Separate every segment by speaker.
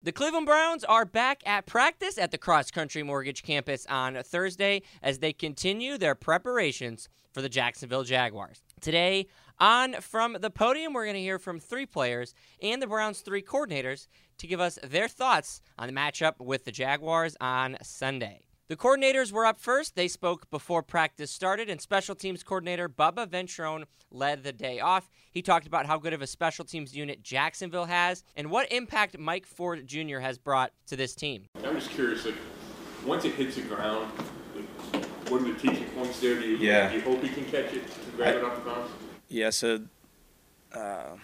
Speaker 1: The Cleveland Browns are back at practice at the Cross Country Mortgage Campus on Thursday as they continue their preparations for the Jacksonville Jaguars. Today, on from the podium, we're going to hear from three players and the Browns' three coordinators to give us their thoughts on the matchup with the Jaguars on Sunday. The coordinators were up first. They spoke before practice started, and special teams coordinator Bubba Ventrone led the day off. He talked about how good of a special teams unit Jacksonville has and what impact Mike Ford Jr. has brought to this team.
Speaker 2: I'm just curious, like, once it hits the ground, like, what are the teaching points there? Do you,
Speaker 3: Yeah.
Speaker 2: do you hope he can catch it to grab it off the bounce?
Speaker 3: Yeah, so uh,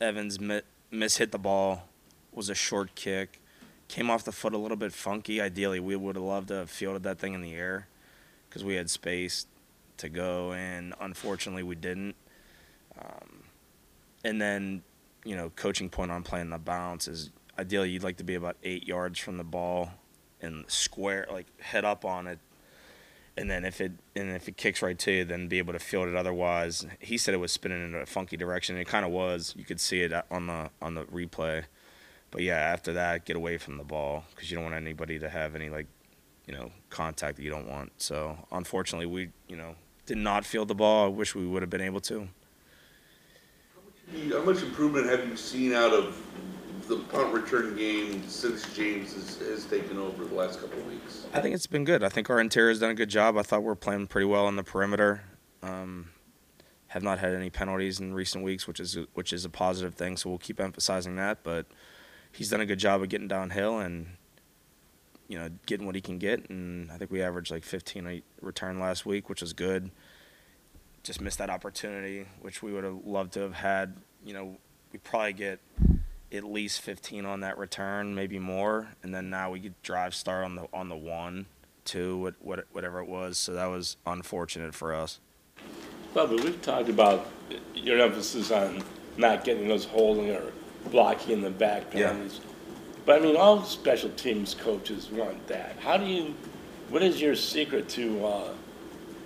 Speaker 3: Evans mi- miss hit the ball, was a short kick, came off the foot a little bit funky. Ideally, we would have loved to have fielded that thing in the air because we had space to go, and unfortunately, we didn't. Um, and then, you know, coaching point on playing the bounce is ideally you'd like to be about eight yards from the ball and square, like head up on it and then if it and if it kicks right to you, then be able to field it. Otherwise, he said it was spinning in a funky direction. It kind of was. You could see it on the on the replay. But yeah, after that, get away from the ball because you don't want anybody to have any like, you know, contact that you don't want. So unfortunately, we you know did not field the ball. I wish we would have been able to.
Speaker 4: How much improvement have you seen out of the punt return game since James has, has taken over the last couple of weeks?
Speaker 3: I think it's been good. I think our interior has done a good job. I thought we are playing pretty well on the perimeter. Um, have not had any penalties in recent weeks, which is which is a positive thing. So we'll keep emphasizing that. But he's done a good job of getting downhill and you know getting what he can get. And I think we averaged like 15 return last week, which is good. Just missed that opportunity, which we would have loved to have had. You know, we probably get at least 15 on that return, maybe more, and then now we could drive start on the on the one, two, what, what, whatever it was. So that was unfortunate for us.
Speaker 5: Bubba, we've talked about your emphasis on not getting those holding or blocking in the back
Speaker 3: Yeah.
Speaker 5: penalties. But I mean, all special teams coaches want that. How do you? What is your secret to uh,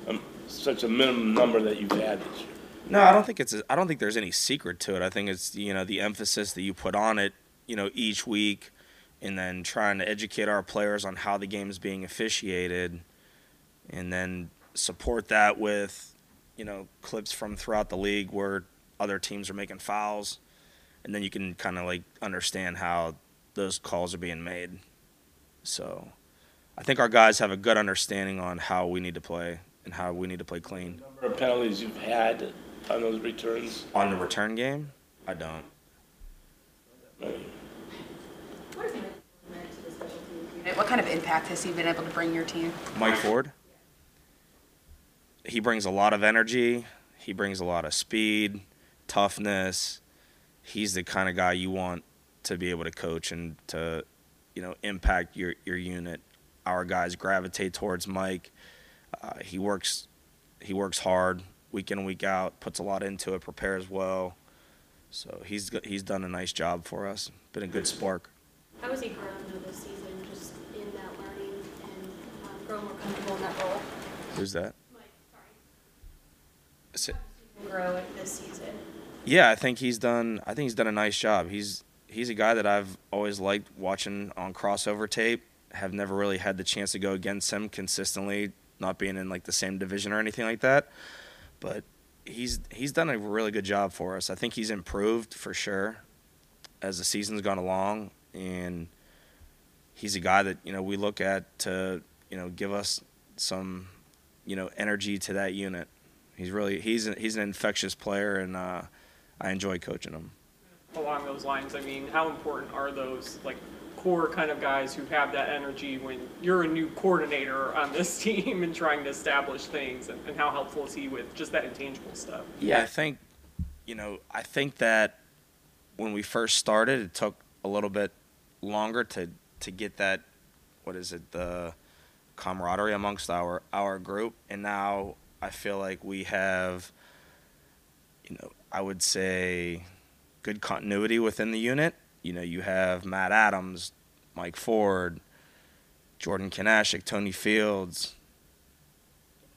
Speaker 5: um, such a minimum number that you've had this year?
Speaker 3: No, I don't think it's. A, I don't think there's any secret to it. I think it's you know the emphasis that you put on it, you know, each week, and then trying to educate our players on how the game is being officiated, and then support that with, you know, clips from throughout the league where other teams are making fouls, and then you can kind of like understand how those calls are being made. So, I think our guys have a good understanding on how we need to play and how we need to play clean.
Speaker 5: Number of penalties you've had on those returns.
Speaker 3: On the return game, I don't.
Speaker 5: I mean,
Speaker 6: What has Mike meant to the special teams unit? What kind of impact has he been able to bring your team?
Speaker 3: Mike Ford. He brings a lot of energy. He brings a lot of speed, toughness. He's the kind of guy you want to be able to coach and to, you know, impact your your unit. Our guys gravitate towards Mike. Uh, he works he works hard week in week out, puts a lot into it, prepares well. So he's he's done a nice job for us. Been a good spark.
Speaker 7: How has he grown this season, just in that learning and um, grow more comfortable in that role?
Speaker 3: Who's that?
Speaker 7: Mike, sorry. Grow this season.
Speaker 3: Yeah, I think he's done. I think he's done a nice job. He's he's a guy that I've always liked watching on crossover tape. Have never really had the chance to go against him consistently, not being in like the same division or anything like that. But he's he's done a really good job for us. I think he's improved for sure as the season's gone along, and he's a guy that you know we look at to you know give us some you know energy to that unit. He's really he's he's an infectious player, and uh, I enjoy coaching them.
Speaker 8: along those lines, I mean, how important are those like core kind of guys who have that energy when you're a new coordinator on this team and trying to establish things, and, and how helpful is he with just that intangible stuff?
Speaker 3: Yeah, I think, you know, I think that when we first started, it took a little bit longer to to get that, what is it, the camaraderie amongst our our group, and now I feel like we have, you know, I would say, good continuity within the unit. You know, you have Matt Adams, Mike Ford, Jordan Kunaszyk, Tony Fields,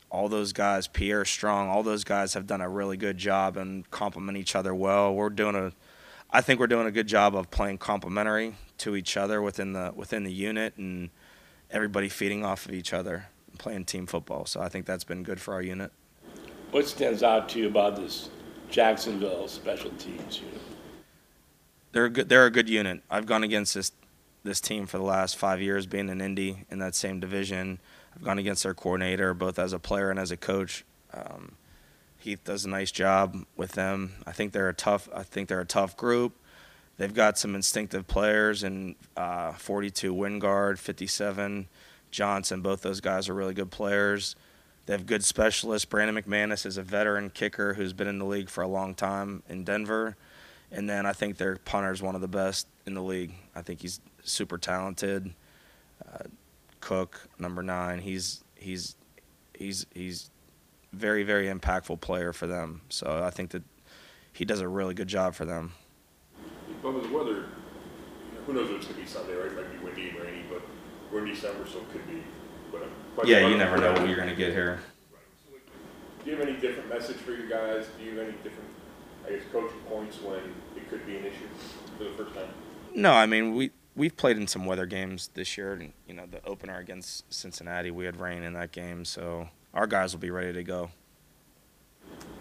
Speaker 3: all those guys, Pierre Strong, all those guys have done a really good job and complement each other well. We're doing a, I think we're doing a good job of playing complementary to each other within the within the unit and everybody feeding off of each other and playing team football. So I think that's been good for our unit.
Speaker 5: What stands out to you about this Jacksonville special teams unit?
Speaker 3: They're a good. They're a good unit. I've gone against this this team for the last five years, being in Indy in that same division. I've gone against their coordinator, both as a player and as a coach. Um, Heath does a nice job with them. I think they're a tough. I think they're a tough group. They've got some instinctive players, and uh, 42 Wingard, 57 Johnson. Both those guys are really good players. They have good specialists. Brandon McManus is a veteran kicker who's been in the league for a long time in Denver. And then I think their punter is one of the best in the league. I think he's super talented. Uh, Cooke, number nine, he's he's he's he's very very impactful player for them. So I think that he does a really good job for them.
Speaker 2: With the weather, who knows what it's gonna be Sunday, right? It might be windy and rainy, but we're in December, so it could be. But, but
Speaker 3: Yeah, you never know what you're gonna get here.
Speaker 2: Right. So, like, Do you have any different message for your guys? Do you have any different, I guess, coaching points when it could be an issue for the first time?
Speaker 3: No, I mean we we've played in some weather games this year, and you know the opener against Cincinnati, we had rain in that game, so our guys will be ready to go.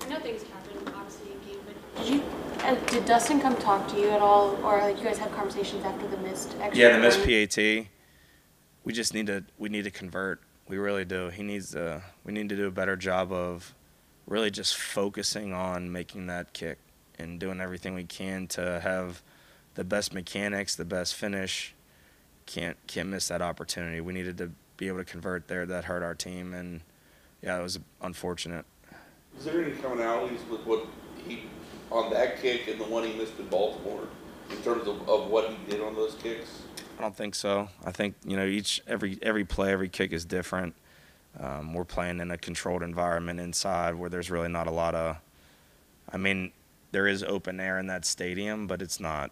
Speaker 7: I know things happen, obviously, in game, but did you, uh, did Dustin come talk to you at all, or like you guys have conversations after the missed extra?
Speaker 3: Yeah, the missed? PAT. We just need to we need to convert. We really do. He needs to. We need to do a better job of really just focusing on making that kick and doing everything we can to have the best mechanics, the best finish. Can't can't miss that opportunity. We needed to be able to convert there. That hurt our team, and yeah, it was unfortunate.
Speaker 4: Is there any commonalities with what he, on that kick and the one he missed in Baltimore, in terms of, of what he did on those kicks?
Speaker 3: I don't think so. I think you know each every every play, every kick is different. Um, we're playing in a controlled environment inside where there's really not a lot of. I mean, there is open air in that stadium, but it's not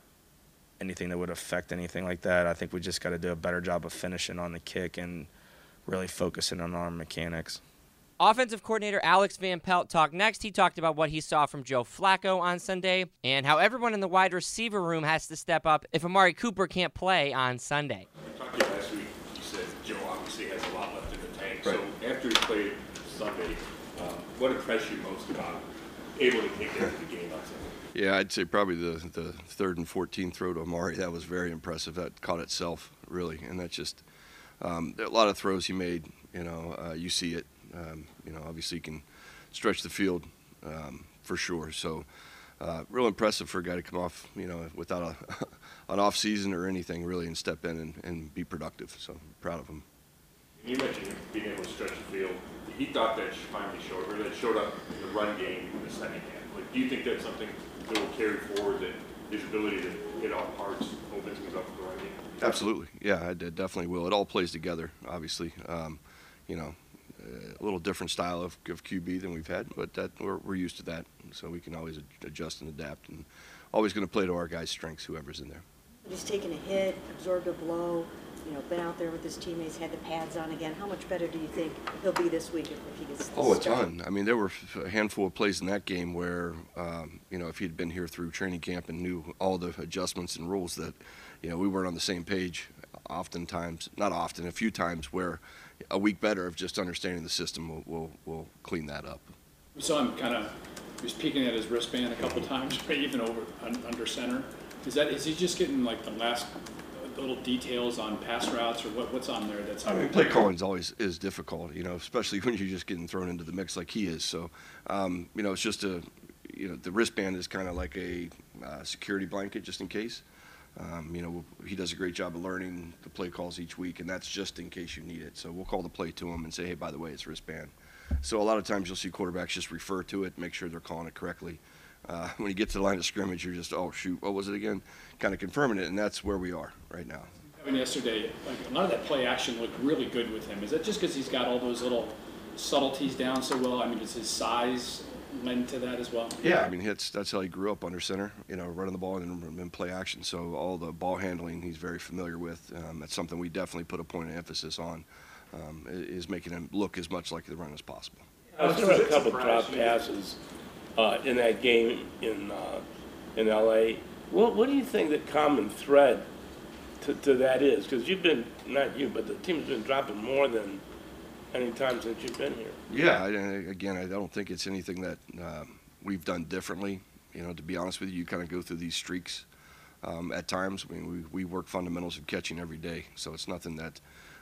Speaker 3: anything that would affect anything like that. I think we just got to do a better job of finishing on the kick and really focusing on our mechanics.
Speaker 1: Offensive coordinator Alex Van Pelt talked next. He talked about what he saw from Joe Flacco on Sunday and how everyone in the wide receiver room has to step up if Amari Cooper can't play on Sunday.
Speaker 2: I talked to you last week, you said Joe obviously has a lot left in the tank. So after he played Sunday, um, what impressed you most about able to take that to the game on Sunday?
Speaker 9: Yeah, I'd say probably the, the third and 14th throw to Amari. That was very impressive. That caught itself, really. And that's just um, a lot of throws he made. You know, uh, you see it. Um, you know, obviously, he can stretch the field um, for sure. So, uh, real impressive for a guy to come off, you know, without a, an off season or anything, really, and step in and, and be productive. So, proud of him.
Speaker 2: You mentioned being able to stretch the field. He thought that finally showed, or that showed up in the run game in the second half. Like, do you think that's something that will carry forward, that his ability to hit all parts opens things up for the run game?
Speaker 9: Absolutely. Yeah, it definitely will. It all plays together, obviously. Um, you know, a little different style of, of QB than we've had, but that we're, we're used to that, so we can always adjust and adapt, and always going to play to our guys' strengths, whoever's in there.
Speaker 10: He's taken a hit, absorbed a blow, you know, been out there with his teammates, had the pads on again. How much better do you think he'll be this week if, if he gets
Speaker 9: Oh, a ton. I mean, there were a handful of plays in that game where, um, you know, if he'd been here through training camp and knew all the adjustments and rules that, you know, we weren't on the same page. Oftentimes, not often, a few times where a week better of just understanding the system will will, will clean that up.
Speaker 11: We saw him kind of, he was peeking at his wristband a couple times, even over, under center. Is that, is he just getting like the last little details on pass routes or what, what's on there that's?
Speaker 9: I mean, play calling is always is difficult, you know, especially when you're just getting thrown into the mix like he is. So, um, you know, it's just a, you know, the wristband is kind of like a uh, security blanket just in case. Um, you know, he does a great job of learning the play calls each week, and that's just in case you need it. So we'll call the play to him and say, hey, by the way, it's wristband. So a lot of times you'll see quarterbacks just refer to it, make sure they're calling it correctly. Uh, when you get to the line of scrimmage, you're just, oh shoot, what was it again? Kind of confirming it, and that's where we are right now.
Speaker 11: Yesterday, like a lot of that play action looked really good with him. Is that just because he's got all those little subtleties down so well? I mean, does his size lend to that as well?
Speaker 9: Yeah, I mean, that's that's how he grew up under center. You know, running the ball and then play action. So all the ball handling, he's very familiar with. Um, that's something we definitely put a point of emphasis on. Um, is making him look as much like the run as possible.
Speaker 5: I
Speaker 8: Does
Speaker 5: saw a couple drop passes uh, in that game in uh, in LA. What what do you think the common thread to, to that is? Because you've been, not you, but the team's been dropping more than any time since you've been here.
Speaker 9: Yeah, I- again, I don't think it's anything that um, we've done differently. You know, to be honest with you, you kind of go through these streaks um, at times. I mean, we, we work fundamentals of catching every day, so it's nothing that,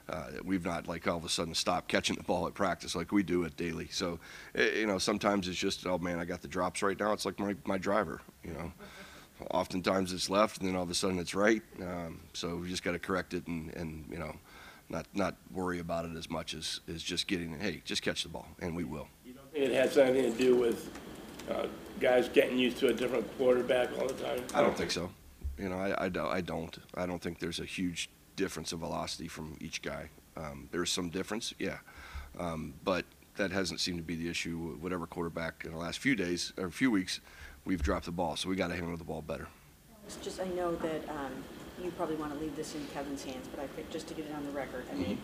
Speaker 9: uh, we've not like all of a sudden stopped catching the ball at practice like we do it daily. So, eh, you know, sometimes it's just, oh man, I got the drops right now. It's like my, my driver, you know. Oftentimes it's left, and then all of a sudden it's right. Um, so we just got to correct it and, and you know, not not worry about it as much as, as just getting, hey, just catch the ball, and we will.
Speaker 5: You don't think it has anything to do with uh, guys getting used to a different quarterback all the time?
Speaker 9: I don't think so. You know, I, I, don't, I don't. I don't think there's a huge difference of velocity from each guy. Um, there's some difference, yeah. Um, but that hasn't seemed to be the issue. Whatever quarterback in the last few days or few weeks, we've dropped the ball, so we got to handle the ball better.
Speaker 10: It's just, I know that um, you probably want to leave this in Kevin's hands, but I think just to get it on the record, I mean,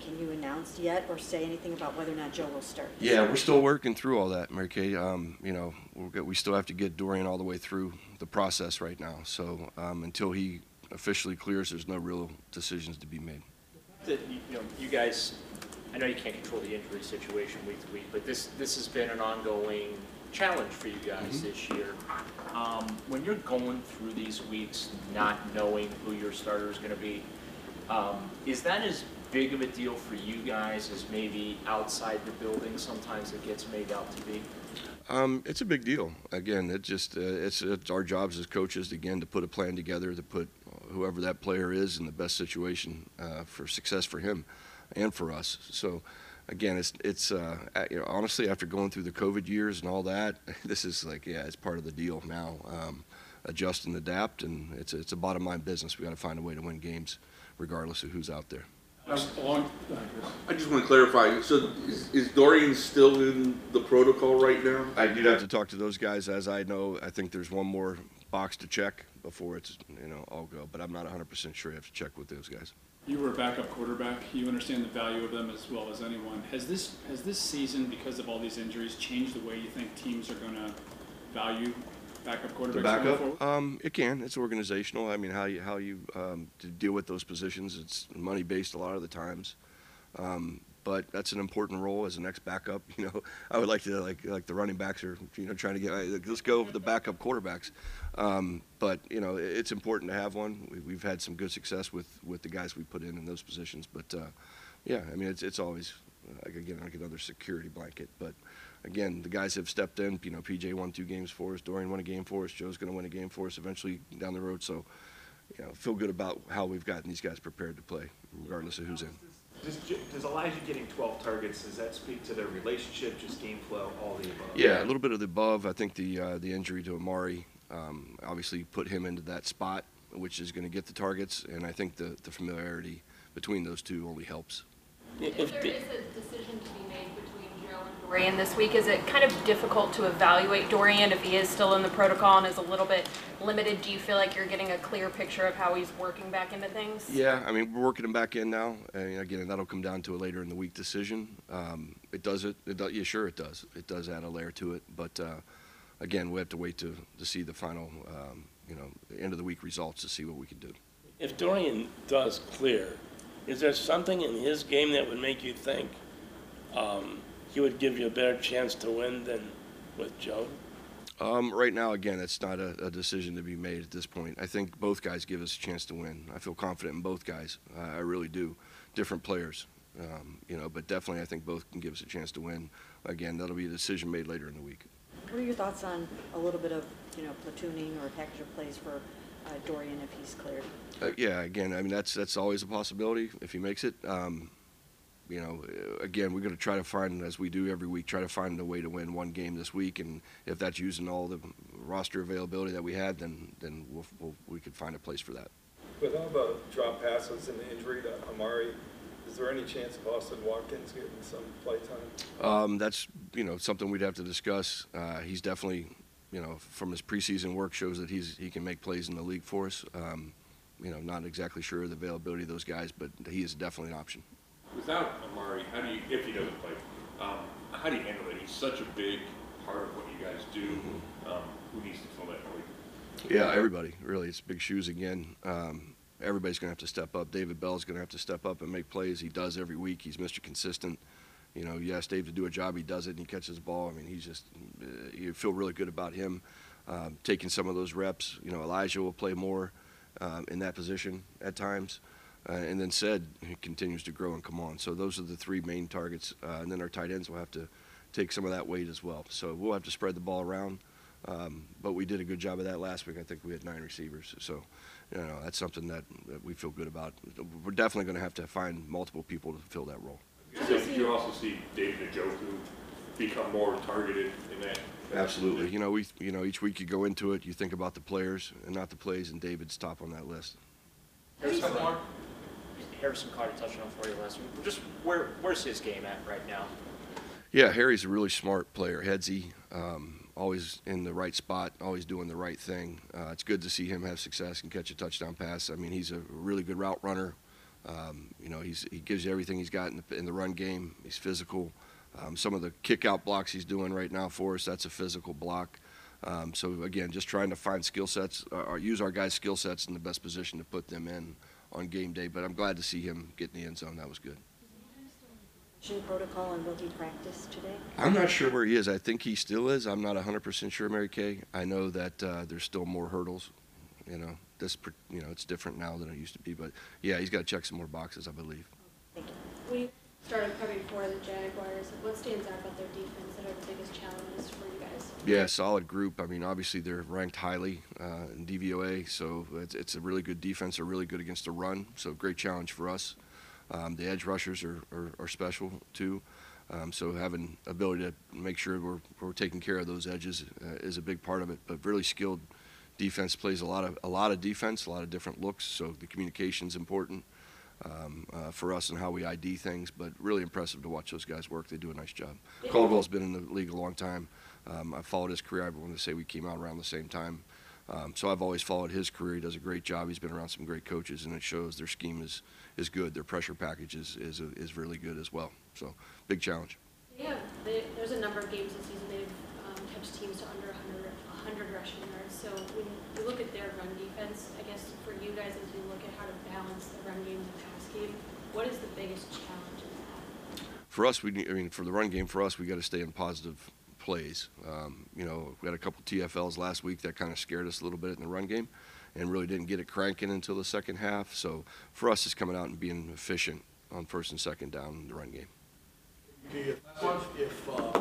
Speaker 10: can you announce yet or say anything about whether or not Joe will start?
Speaker 9: Yeah, we're still working through all that, Mary Kay. Um, you know, we've got, we still have to get Dorian all the way through the process right now. So um, until he officially clears, there's no real decisions to be made.
Speaker 12: that, you you know, you guys, I know you can't control the injury situation week to week, but this, this has been an ongoing challenge for you guys this year. Um, when you're going through these weeks, not knowing who your starter is gonna be, um, is that as big of a deal for you guys as maybe outside the building sometimes it gets made out to be?
Speaker 9: Um, it's a big deal. Again, it just uh, it's, it's our jobs as coaches again to put a plan together to put whoever that player is in the best situation uh, for success for him and for us. So again, it's it's uh, you know, honestly after going through the COVID years and all that, this is like yeah, it's part of the deal now. Um, adjust and adapt, and it's a, it's a bottom line business. We got to find a way to win games, regardless of who's out there.
Speaker 4: I just want to clarify, so is, is Dorian still in the protocol right now?
Speaker 9: I do have to talk to those guys as I know. I think there's one more box to check before it's you know all go, but I'm not 100% sure. I have to check with those guys.
Speaker 11: You were a backup quarterback. You understand the value of them as well as anyone. Has this has this season, because of all these injuries, changed the way you think teams are going to value backup quarterbacks
Speaker 9: The backup, um, it can. It's organizational. I mean, how you how you um, to deal with those positions. It's money based a lot of the times, um, but that's an important role as an ex backup. You know, I would like to like like the running backs are you know trying to get like, let's go with the backup quarterbacks. Um, but you know, it's important to have one. We, we've had some good success with with the guys we put in in those positions. But uh, yeah, I mean, it's it's always like again like another security blanket, but. Again, the guys have stepped in. You know, PJ won two games for us. Dorian won a game for us. Joe's going to win a game for us eventually down the road. So, you know, feel good about how we've gotten these guys prepared to play, regardless of who's in.
Speaker 13: Does, does Elijah getting 12 targets, does that speak to their relationship, just game flow, all the above?
Speaker 9: Yeah, a little bit of the above. I think the uh, the injury to Amari um, obviously put him into that spot, which is going to get the targets, and I think the, the familiarity between those two only helps.
Speaker 7: If there is a decision to be made between Joe and Dorian this week, is it kind of difficult to evaluate Dorian if he is still in the protocol and is a little bit limited? Do you feel like you're getting a clear picture of how he's working back into things?
Speaker 9: Yeah, I mean we're working him back in now, and again that'll come down to a later in the week decision. Um, it does it. it does, yeah, sure it does. It does add a layer to it, but uh, again we have to wait to to see the final, um, you know, end of the week results to see what we can do.
Speaker 5: If Dorian does clear, is there something in his game that would make you think um, he would give you a better chance to win than with Joe?
Speaker 9: Um, right now, again, it's not a, a decision to be made at this point. I think both guys give us a chance to win. I feel confident in both guys. Uh, I really do. Different players, um, you know, but definitely I think both can give us a chance to win. Again, that'll be a decision made later in the week.
Speaker 10: What are your thoughts on a little bit of, you know, platooning or a package of plays for uh, Dorian if he's cleared?
Speaker 9: Uh, yeah, again, I mean that's that's always a possibility if he makes it. Um, you know, uh, again, we're going to try to find, as we do every week, try to find a way to win one game this week, and if that's using all the roster availability that we had, then then we'll, we'll, we could find a place for that.
Speaker 14: With all the drop passes and the injury to Amari, is there any chance of Austin Watkins getting some play time?
Speaker 9: Um, that's you know something we'd have to discuss. Uh, he's definitely, you know, from his preseason work shows that he's he can make plays in the league for us. Um, you know, not exactly sure of the availability of those guys, but he is definitely an option.
Speaker 2: Without Amari, how do you, if he doesn't play, um, how do you handle it? He's such a big part of what you guys do. Um, who needs to fill that void?
Speaker 9: Yeah, everybody really. It's big shoes again. Um, everybody's going to have to step up. David Bell's going to have to step up and make plays. He does every week. He's Mr. Consistent. You know, you ask Dave to do a job, he does it, and he catches the ball. I mean, he's just, uh, you feel really good about him um, taking some of those reps. You know, Elijah will play more um, in that position at times. Uh, and then Ced continues to grow and come on. So those are the three main targets. Uh, and then our tight ends will have to take some of that weight as well. So we'll have to spread the ball around. Um, but we did a good job of that last week. I think we had nine receivers. So, you know, that's something that, that we feel good about. We're definitely going to have to find multiple people to fill that role.
Speaker 2: So you also see David Njoku become more targeted in that.
Speaker 9: Absolutely. You know, we you know each week you go into it, you think about the players and not the plays, and David's top on that list.
Speaker 12: Harrison Clark, Harrison caught a touchdown for you last week. Just where where's his game at right now?
Speaker 9: Yeah, Harry's a really smart player, headsy, um, always in the right spot, always doing the right thing. Uh, it's good to see him have success and catch a touchdown pass. I mean, he's a really good route runner. Um, you know, he's, he gives you everything he's got in the, in the run game. He's physical. Um, some of the kick out blocks he's doing right now for us, that's a physical block. Um, so again, just trying to find skill sets, uh, or use our guys' skill sets in the best position to put them in on game day. But I'm glad to see him get in the end zone. That was good.
Speaker 10: Protocol and will he practice today?
Speaker 9: I'm not sure where he is. I think he still is. I'm not 100% sure, Mary Kay. I know that uh, there's still more hurdles. You know, this, you know, it's different now than it used to be. But yeah, he's got to check some more boxes, I believe.
Speaker 15: Thank you. We started prepping for the Jaguars. What stands out about their defense that are the biggest challenges for you guys?
Speaker 9: Yeah, solid group. I mean, obviously they're ranked highly uh, in DVOA, so it's, it's a really good defense. They're really good against the run, so great challenge for us. Um, the edge rushers are, are, are special too. Um, so having ability to make sure we're, we're taking care of those edges uh, is a big part of it. But really skilled defense plays a lot of a lot of defense, a lot of different looks. So the communication is important um, uh, for us and how we ID things. But really impressive to watch those guys work. They do a nice job. Caldwell's been in the league a long time. Um, I've followed his career. I want to say we came out around the same time. Um, so I've always followed his career. He does a great job. He's been around some great coaches, and it shows their scheme is, is good. Their pressure package is, is, is really good as well. So big challenge.
Speaker 15: Yeah, they, there's a number of games this season they've um, kept teams to under 100, 100 rushing yards. So when you look at their run defense, I guess for you guys as you look at how to balance the run game and the pass game, what is the biggest challenge in that?
Speaker 9: For us, we I mean, for the run game, for us, we got to stay in positive plays. Um, you know, we had a couple TFLs last week that kind of scared us a little bit in the run game and really didn't get it cranking until the second half. So for us, it's coming out and being efficient on first and second down in the run game.
Speaker 16: If, if, uh,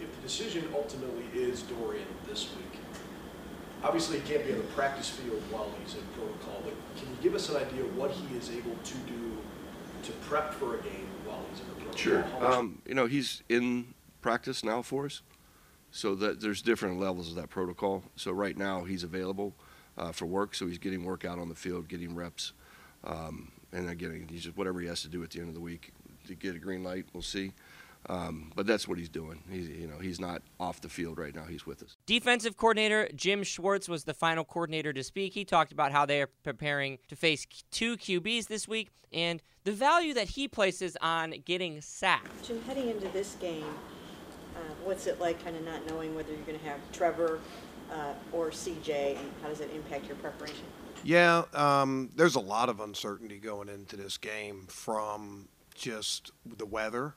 Speaker 16: if the decision ultimately is Dorian this week, obviously he can't be on the practice field while he's in protocol, but can you give us an idea of what he is able to do to prep for a game while he's in the protocol?
Speaker 9: Sure. Um, you know, he's in practice now for us. So that there's different levels of that protocol. So right now he's available uh, for work, so he's getting work out on the field, getting reps, um, and again, he's just whatever he has to do at the end of the week to get a green light. We'll see. Um, but that's what he's doing. He's, you know, he's not off the field right now. He's with us.
Speaker 1: Defensive coordinator Jim Schwartz was the final coordinator to speak. He talked about how they are preparing to face two QBs this week and the value that he places on getting sacked.
Speaker 10: Jim, heading into this game, uh, what's it like kind of not knowing whether you're going to have Trevor uh, or CJ, and how does it impact your preparation?
Speaker 17: Yeah, um, there's a lot of uncertainty going into this game from just the weather.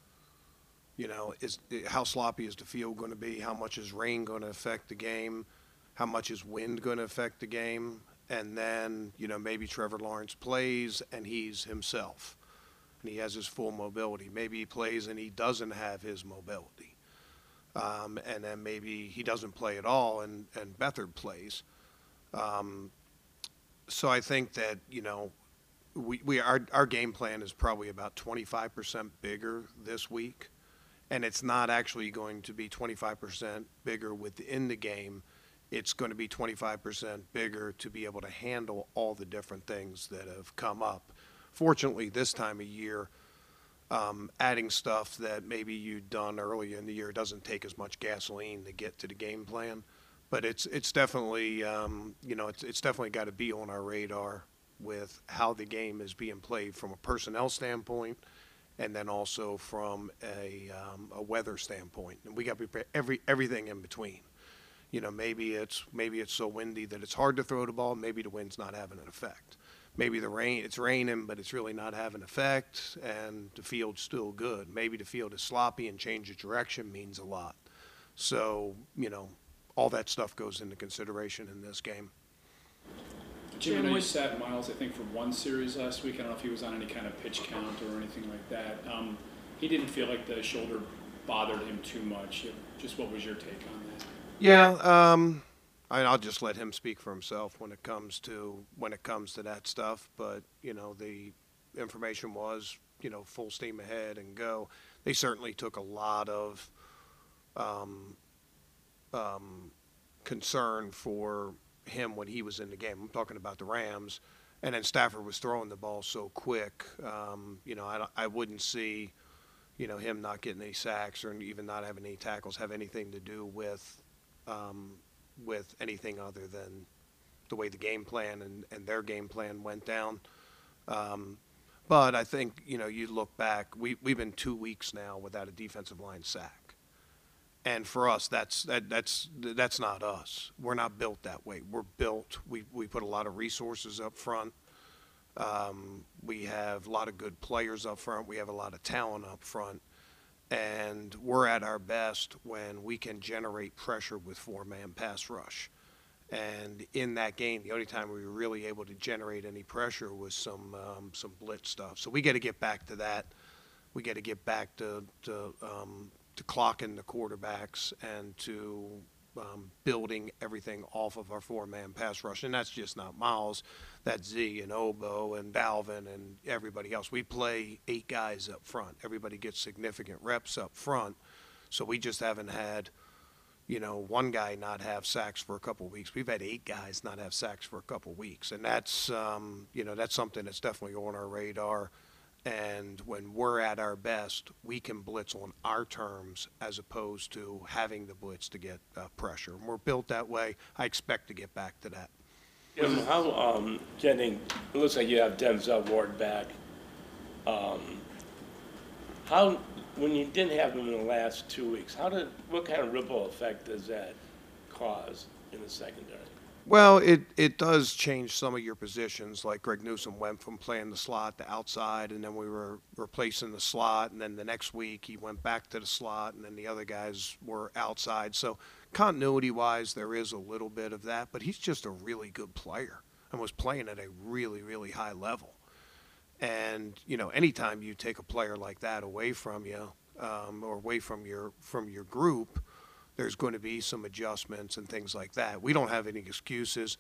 Speaker 17: You know, is how sloppy is the field going to be? How much is rain going to affect the game? How much is wind going to affect the game? And then, you know, maybe Trevor Lawrence plays and he's himself and he has his full mobility. Maybe he plays and he doesn't have his mobility. Um, and then maybe he doesn't play at all and, and Beathard plays. Um, so I think that, you know, we, we our, our game plan is probably about 25% bigger this week and it's not actually going to be 25% bigger within the game. It's going to be 25% bigger to be able to handle all the different things that have come up. Fortunately, this time of year, um, adding stuff that maybe you'd done earlier in the year doesn't take as much gasoline to get to the game plan. But it's it's definitely um, you know it's it's definitely got to be on our radar with how the game is being played from a personnel standpoint and then also from a, um, a weather standpoint. And we got to prepare every everything in between. You know, maybe it's maybe it's so windy that it's hard to throw the ball. Maybe the wind's not having an effect. Maybe the rain, it's raining, but it's really not having effect, and the field's still good. Maybe the field is sloppy and change of direction means a lot. So, you know, all that stuff goes into consideration in this game.
Speaker 11: Jim, I know you sat Myles, I think, for one series last week. I don't know if he was on any kind of pitch count or anything like that. Um, he didn't feel like the shoulder bothered him too much. Just what was your take on that?
Speaker 17: Yeah, um, I, I'll just let him speak for himself when it comes to when it comes to that stuff. But you know, the information was you know full steam ahead and go. They certainly took a lot of um, um, concern for him when he was in the game. I'm talking about the Rams, and then Stafford was throwing the ball so quick. Um, you know, I, I wouldn't see, you know, him not getting any sacks or even not having any tackles have anything to do with, um, with anything other than the way the game plan and, and their game plan went down. Um, but I think you know you look back. We we've been two weeks now without a defensive line sack. And for us that's that, that's that's not us. We're not built that way. We're built we, we put a lot of resources up front. Um, we have a lot of good players up front. We have a lot of talent up front and we're at our best when we can generate pressure with four-man pass rush. And in that game the only time we were really able to generate any pressure was some um, some blitz stuff. So we got to get back to that. We got to get back to, to um, to clocking the quarterbacks and to um, building everything off of our four-man pass rush, and that's just not Myles. That's Z and Ogbo and Dalvin and everybody else. We play eight guys up front. Everybody gets significant reps up front, so we just haven't had, you know, one guy not have sacks for a couple weeks. We've had eight guys not have sacks for a couple weeks, and that's, um, you know, that's something that's definitely on our radar. And when we're at our best, we can blitz on our terms as opposed to having the blitz to get uh, pressure. And we're built that way. I expect to get back to that.
Speaker 5: How, um, it looks like you have Denzel Ward back. Um, how, when you didn't have him in the last two weeks, how did, what kind of ripple effect does that cause in the secondary?
Speaker 17: Well, it, it does change some of your positions. Like Greg Newsome went from playing the slot to outside, and then we were replacing the slot, and then the next week he went back to the slot, and then the other guys were outside. So continuity wise, there is a little bit of that, but he's just a really good player and was playing at a really, really high level. And you know, anytime you take a player like that away from you um, or away from your from your group there's going to be some adjustments and things like that. We don't have any excuses.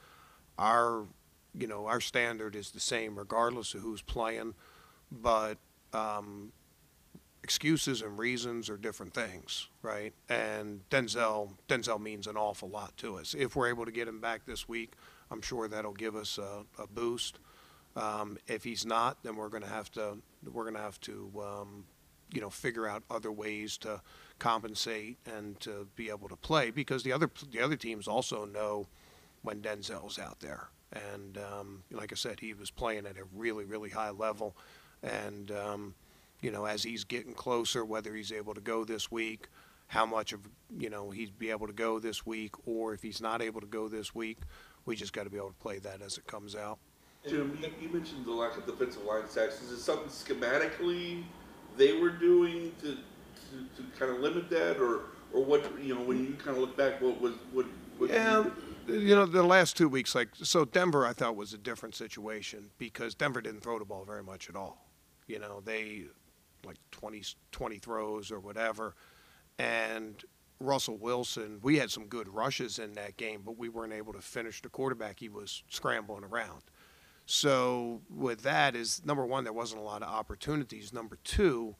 Speaker 17: Our, you know, our standard is the same regardless of who's playing, but um, excuses and reasons are different things, right? And Denzel, Denzel means an awful lot to us. If we're able to get him back this week, I'm sure that'll give us a, a boost. Um, if he's not, then we're going to have to we're going to have to um, you know figure out other ways to compensate and to be able to play because the other the other teams also know when Denzel's out there. And um, like I said, he was playing at a really really high level, and um, you know as he's getting closer, whether he's able to go this week, how much of you know he'd be able to go this week, or if he's not able to go this week, we just got to be able to play that as it comes out.
Speaker 4: Jim, you mentioned the lack of defensive line sacks. Is it something schematically they were doing to to, to kind of limit that, or or what you know when you kind of look back, what was what? what
Speaker 17: yeah, you know the last two weeks, like so Denver, I thought was a different situation because Denver didn't throw the ball very much at all. You know they like 20, 20 throws or whatever, and Russell Wilson, we had some good rushes in that game, but we weren't able to finish the quarterback. He was scrambling around. So with that is number one, there wasn't a lot of opportunities. Number two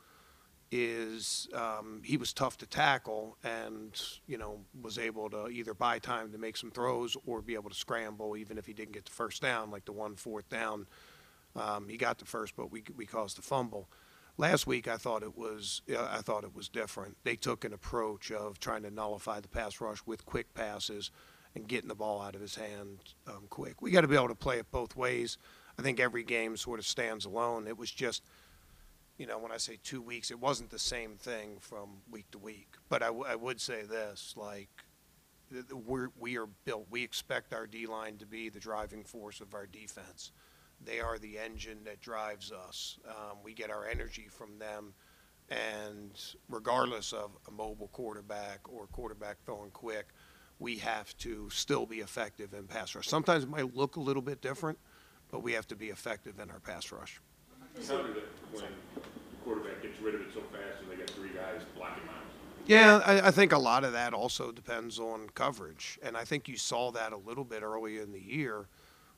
Speaker 17: is um, he was tough to tackle and you know was able to either buy time to make some throws or be able to scramble even if he didn't get the first down like the one fourth down. Um, he got the first but we, we caused the fumble. Last week i thought it was i thought it was different. They took an approach of trying to nullify the pass rush with quick passes and getting the ball out of his hand um, quick we got to be able to play it both ways i think every game sort of stands alone it was just – you know, when I say two weeks, it wasn't the same thing from week to week. But I, w- I would say this, like, we're, we are built, we expect our D line to be the driving force of our defense. They are the engine that drives us. Um, we get our energy from them. And regardless of a mobile quarterback or quarterback throwing quick, we have to still be effective in pass rush. Sometimes it might look a little bit different, but we have to be effective in our pass rush.
Speaker 2: Counter that when the quarterback gets rid of it so fast and they got three guys blocking Myles.
Speaker 17: Yeah, I, I think a lot of that also depends on coverage, and I think you saw that a little bit earlier in the year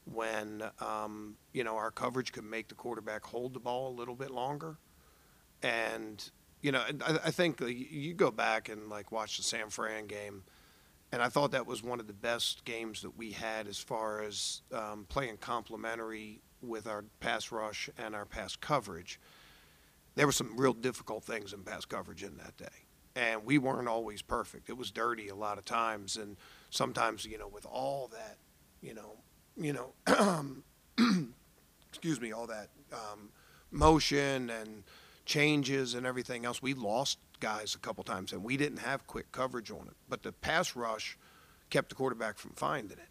Speaker 17: when um, you know our coverage could make the quarterback hold the ball a little bit longer, and you know I, I think uh, you- you go back and like watch the San Fran game, and I thought that was one of the best games that we had as far as um, playing complementary with our pass rush and our pass coverage. There were some real difficult things in pass coverage in that day and we weren't always perfect. It was dirty a lot of times, and sometimes, you know, with all that, you know, you know, excuse me, all that um, motion and changes and everything else, we lost guys a couple times, and we didn't have quick coverage on it. But the pass rush kept the quarterback from finding it,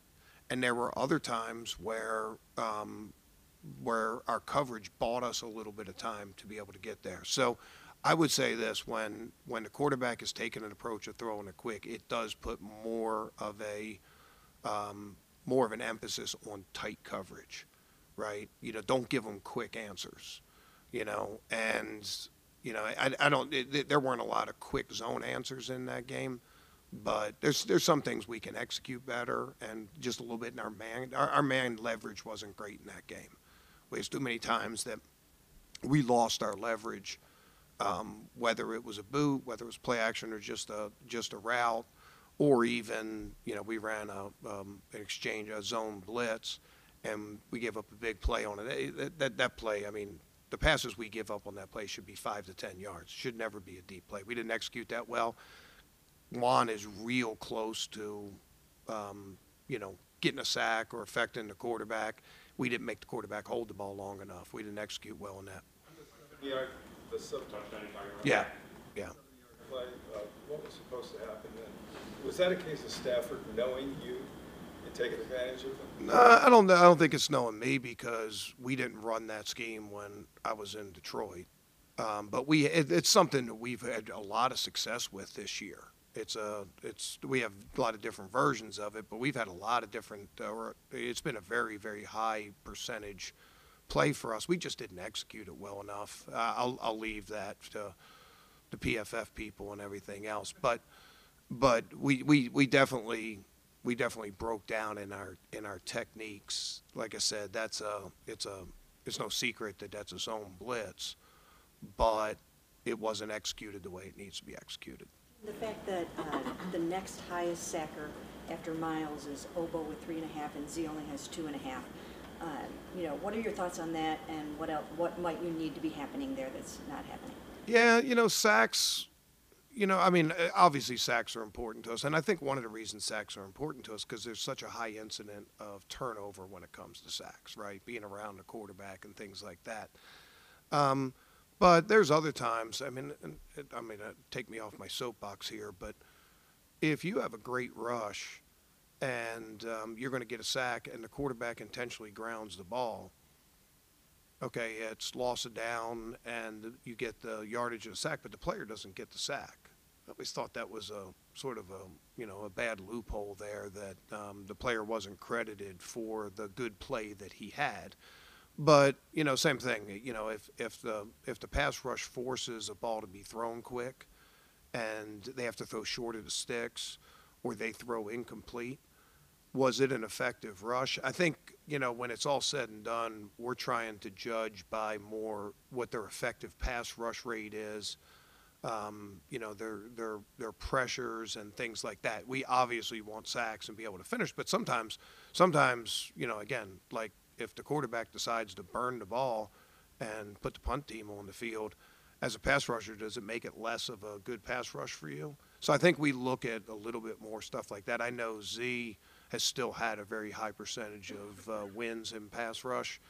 Speaker 17: and there were other times where. Um, where our coverage bought us a little bit of time to be able to get there. So I would say this when when the quarterback is taking an approach of throwing it quick, it does put more of a um, more of an emphasis on tight coverage, right? You know, don't give them quick answers, you know, and you know, I, I don't. It, there weren't a lot of quick zone answers in that game, but there's there's some things we can execute better, and just a little bit in our man our, our man leverage wasn't great in that game. There's too many times that we lost our leverage um, whether it was a boot, whether it was play action or just a just a route, or even you know we ran a um, an exchange a zone blitz, and we gave up a big play on it. That, that that play, I mean, the passes we give up on that play should be five to ten yards. Should never be a deep play. We didn't execute that well. Juan is real close to, um, you know, getting a sack or affecting the quarterback. We didn't make the quarterback hold the ball long enough. We didn't execute well on that.
Speaker 14: Yeah,
Speaker 17: Yeah, yeah.
Speaker 14: play, uh, what was supposed to happen then? Was that a case of Stafford knowing you taking advantage of them?
Speaker 17: No, I don't. I don't think it's knowing me because we didn't run that scheme when I was in Detroit. Um, but we, it, it's something that we've had a lot of success with this year. It's a, it's we have a lot of different versions of it, but we've had a lot of different. Uh, it's been a very, very high percentage play for us. We just didn't execute it well enough. Uh, I'll, I'll leave that to the PFF people and everything else. But, but we, we, we definitely we definitely broke down in our in our techniques. Like I said, that's a it's a it's no secret that that's a zone blitz, but it wasn't executed the way it needs to be executed.
Speaker 10: The fact that uh, the next highest sacker after Myles is Ogbo with three and a half and Z only has two and a half. Uh, You know, what are your thoughts on that and what else, what might you need to be happening there that's not happening?
Speaker 17: Yeah, you know, sacks, you know, I mean, uh, obviously sacks are important to us. And I think one of the reasons sacks are important to us because there's such a high incident of turnover when it comes to sacks, right? Being around the quarterback and things like that. Um, but there's other times, I mean, it, I mean, uh, take me off my soapbox here, but if you have a great rush and um, you're going to get a sack and the quarterback intentionally grounds the ball, okay, it's loss of down and you get the yardage of the sack, but the player doesn't get the sack. I always thought that was a sort of a you know a bad loophole there that um, the player wasn't credited for the good play that he had. But you know, same thing. You know, if if the if the pass rush forces a ball to be thrown quick, and they have to throw short of the sticks, or they throw incomplete, was it an effective rush? I think, you know, when it's all said and done, we're trying to judge by more what their effective pass rush rate is, um, you know, their, their, their pressures and things like that. We obviously want sacks and be able to finish, but sometimes, sometimes, you know, again, like if the quarterback decides to burn the ball and put the punt team on the field, as a pass rusher, does it make it less of a good pass rush for you? So I think we look at a little bit more stuff like that. I know Z has still had a very high percentage of uh, wins in pass rush,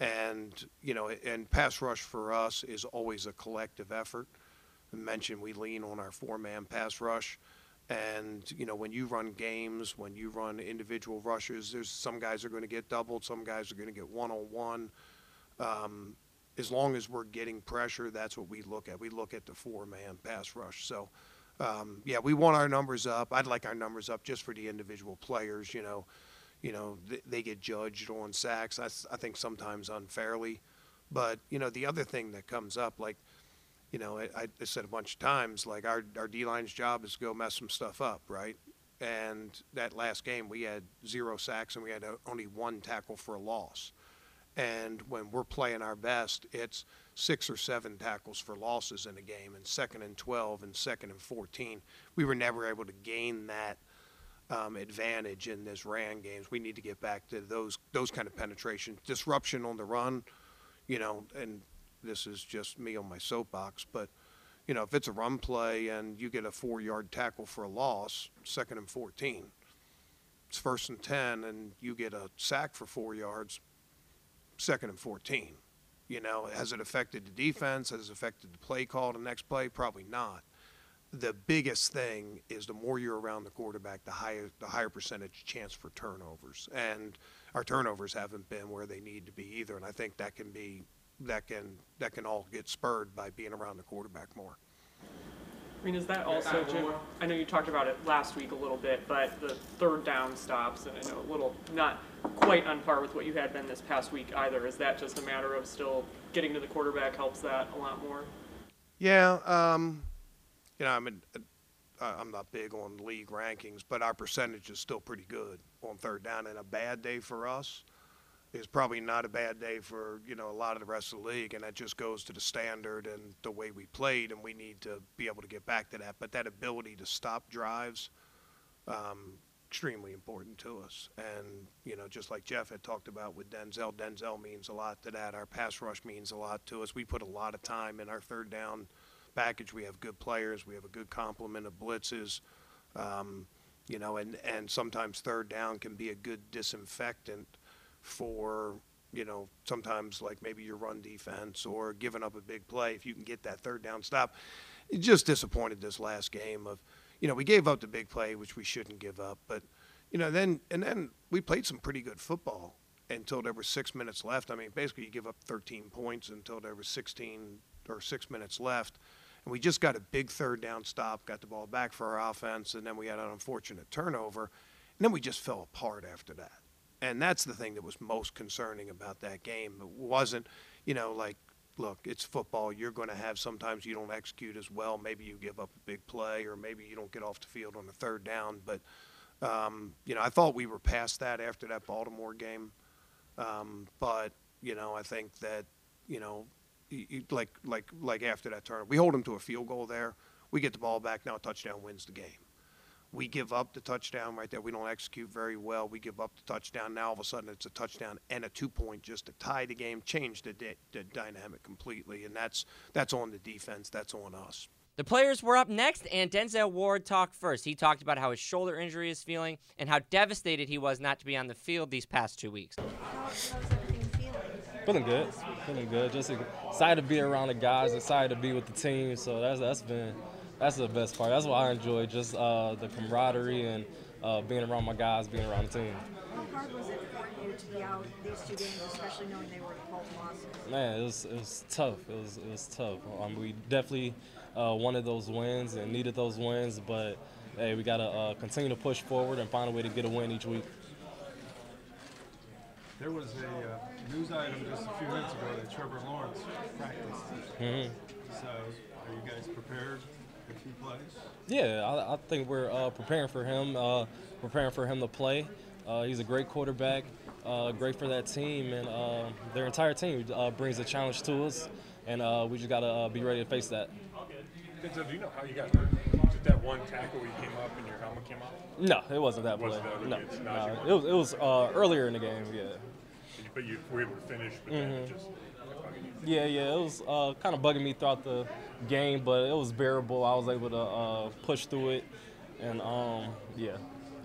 Speaker 17: and you know, and pass rush for us is always a collective effort. I mentioned we lean on our four-man pass rush, And, you know, when you run games, when you run individual rushes, there's some guys are going to get doubled, some guys are going to get one on one. Um, as long as we're getting pressure, that's what we look at. We look at the four man pass rush. So, um, yeah, we want our numbers up. I'd like our numbers up just for the individual players. You know, you know they, they get judged on sacks. I, I think sometimes unfairly, but you know the other thing that comes up, like you know, I, I said a bunch of times, like our our D line's job is to go mess some stuff up, right? And that last game, we had zero sacks and we had only one tackle for a loss. And when we're playing our best, it's six or seven tackles for losses in a game, and second and 12 and second and 14. We were never able to gain that um, advantage in this ran games. We need to get back to those those kind of penetration, disruption on the run, you know. And this is just me on my soapbox, but you know, if it's a run play and you get a four-yard tackle for a loss, second and 14, it's first and 10, and you get a sack for four yards, second and 14. You know, has it affected the defense? Has it affected the play call the next play? Probably not. The biggest thing is the more you're around the quarterback, the higher the higher percentage chance for turnovers. And our turnovers haven't been where they need to be either. And I think that can be that can that can all get spurred by being around the quarterback more.
Speaker 8: I mean, is that also, Jim? I know you talked about it last week a little bit, but the third down stops, and I know a little not quite on par with what you had been this past week either. Is that just a matter of still getting to the quarterback helps that a lot more?
Speaker 17: Yeah, um, you know, I mean, uh, I'm not big on league rankings, but our percentage is still pretty good on third down. And a bad day for us is probably not a bad day for you know a lot of the rest of the league, and that just goes to the standard and the way we played, and we need to be able to get back to that. But that ability to stop drives, um, extremely important to us. And you know, just like Jeff had talked about with Denzel, Denzel means a lot to that. Our pass rush means a lot to us. We put a lot of time in our third down package. We have good players. We have a good complement of blitzes. Um, you know, and, and sometimes third down can be a good disinfectant for you know sometimes like maybe your run defense or giving up a big play if you can get that third down stop. Just disappointed this last game of you know we gave up the big play which we shouldn't give up, but you know then and then we played some pretty good football until there were six minutes left. I mean basically you give up 13 points until there was 16 or six minutes left. And we just got a big third down stop, got the ball back for our offense, and then we had an unfortunate turnover. And then we just fell apart after that and that's the thing that was most concerning about that game. It wasn't, you know, like, look, it's football. You're going to have sometimes you don't execute as well. Maybe you give up a big play, or maybe you don't get off the field on a third down. But, um, you know, I thought we were past that after that Baltimore game. Um, but, you know, I think that, you know, like like like after that turn, we hold them to a field goal there. We get the ball back. Now a touchdown wins the game we give up the touchdown right there. We don't execute very well. We give up the touchdown. Now all of a sudden it's a touchdown and a two point just to tie the game, change the, the dynamic completely, and that's that's on the defense. That's on us.
Speaker 1: The players were up next, and Denzel Ward talked first. He talked about how his shoulder injury is feeling and how devastated he was not to be on the field these past two weeks.
Speaker 18: Feeling good, feeling good. Just excited to be around the guys, excited to be with the team. So that's that's been that's the best part. That's what I enjoy, just uh, the camaraderie and uh, being around my guys, being around the team.
Speaker 10: How hard was it for you to be out these two games, especially knowing they were both losses?
Speaker 18: Man, it was, it was tough. It was, it was tough. Um, we definitely uh, wanted those wins and needed those wins, but hey, we got to uh, continue to push forward and find a way to get a win each week.
Speaker 19: There was a uh, news item just a few minutes ago that Trevor Lawrence practiced.
Speaker 18: Mm-hmm.
Speaker 19: So, are you guys prepared if he plays?
Speaker 18: Yeah, I, I think we're uh, preparing for him, uh, preparing for him to play. Uh, he's a great quarterback, uh, great for that team, and uh, their entire team uh, brings a challenge to us, and we just got to be ready to face that.
Speaker 2: Denzel, do you know how you got hurt? Was it that one tackle where you came up and your helmet came off?
Speaker 18: No, it wasn't that
Speaker 2: was
Speaker 18: play.
Speaker 2: No,
Speaker 18: no, it was, it was earlier in the game, yeah.
Speaker 2: But you were able to finish, but mm-hmm. then just
Speaker 18: yeah, yeah, it was uh, kind of bugging me throughout the game, but it was bearable. I was able to uh, push through it, and um, yeah,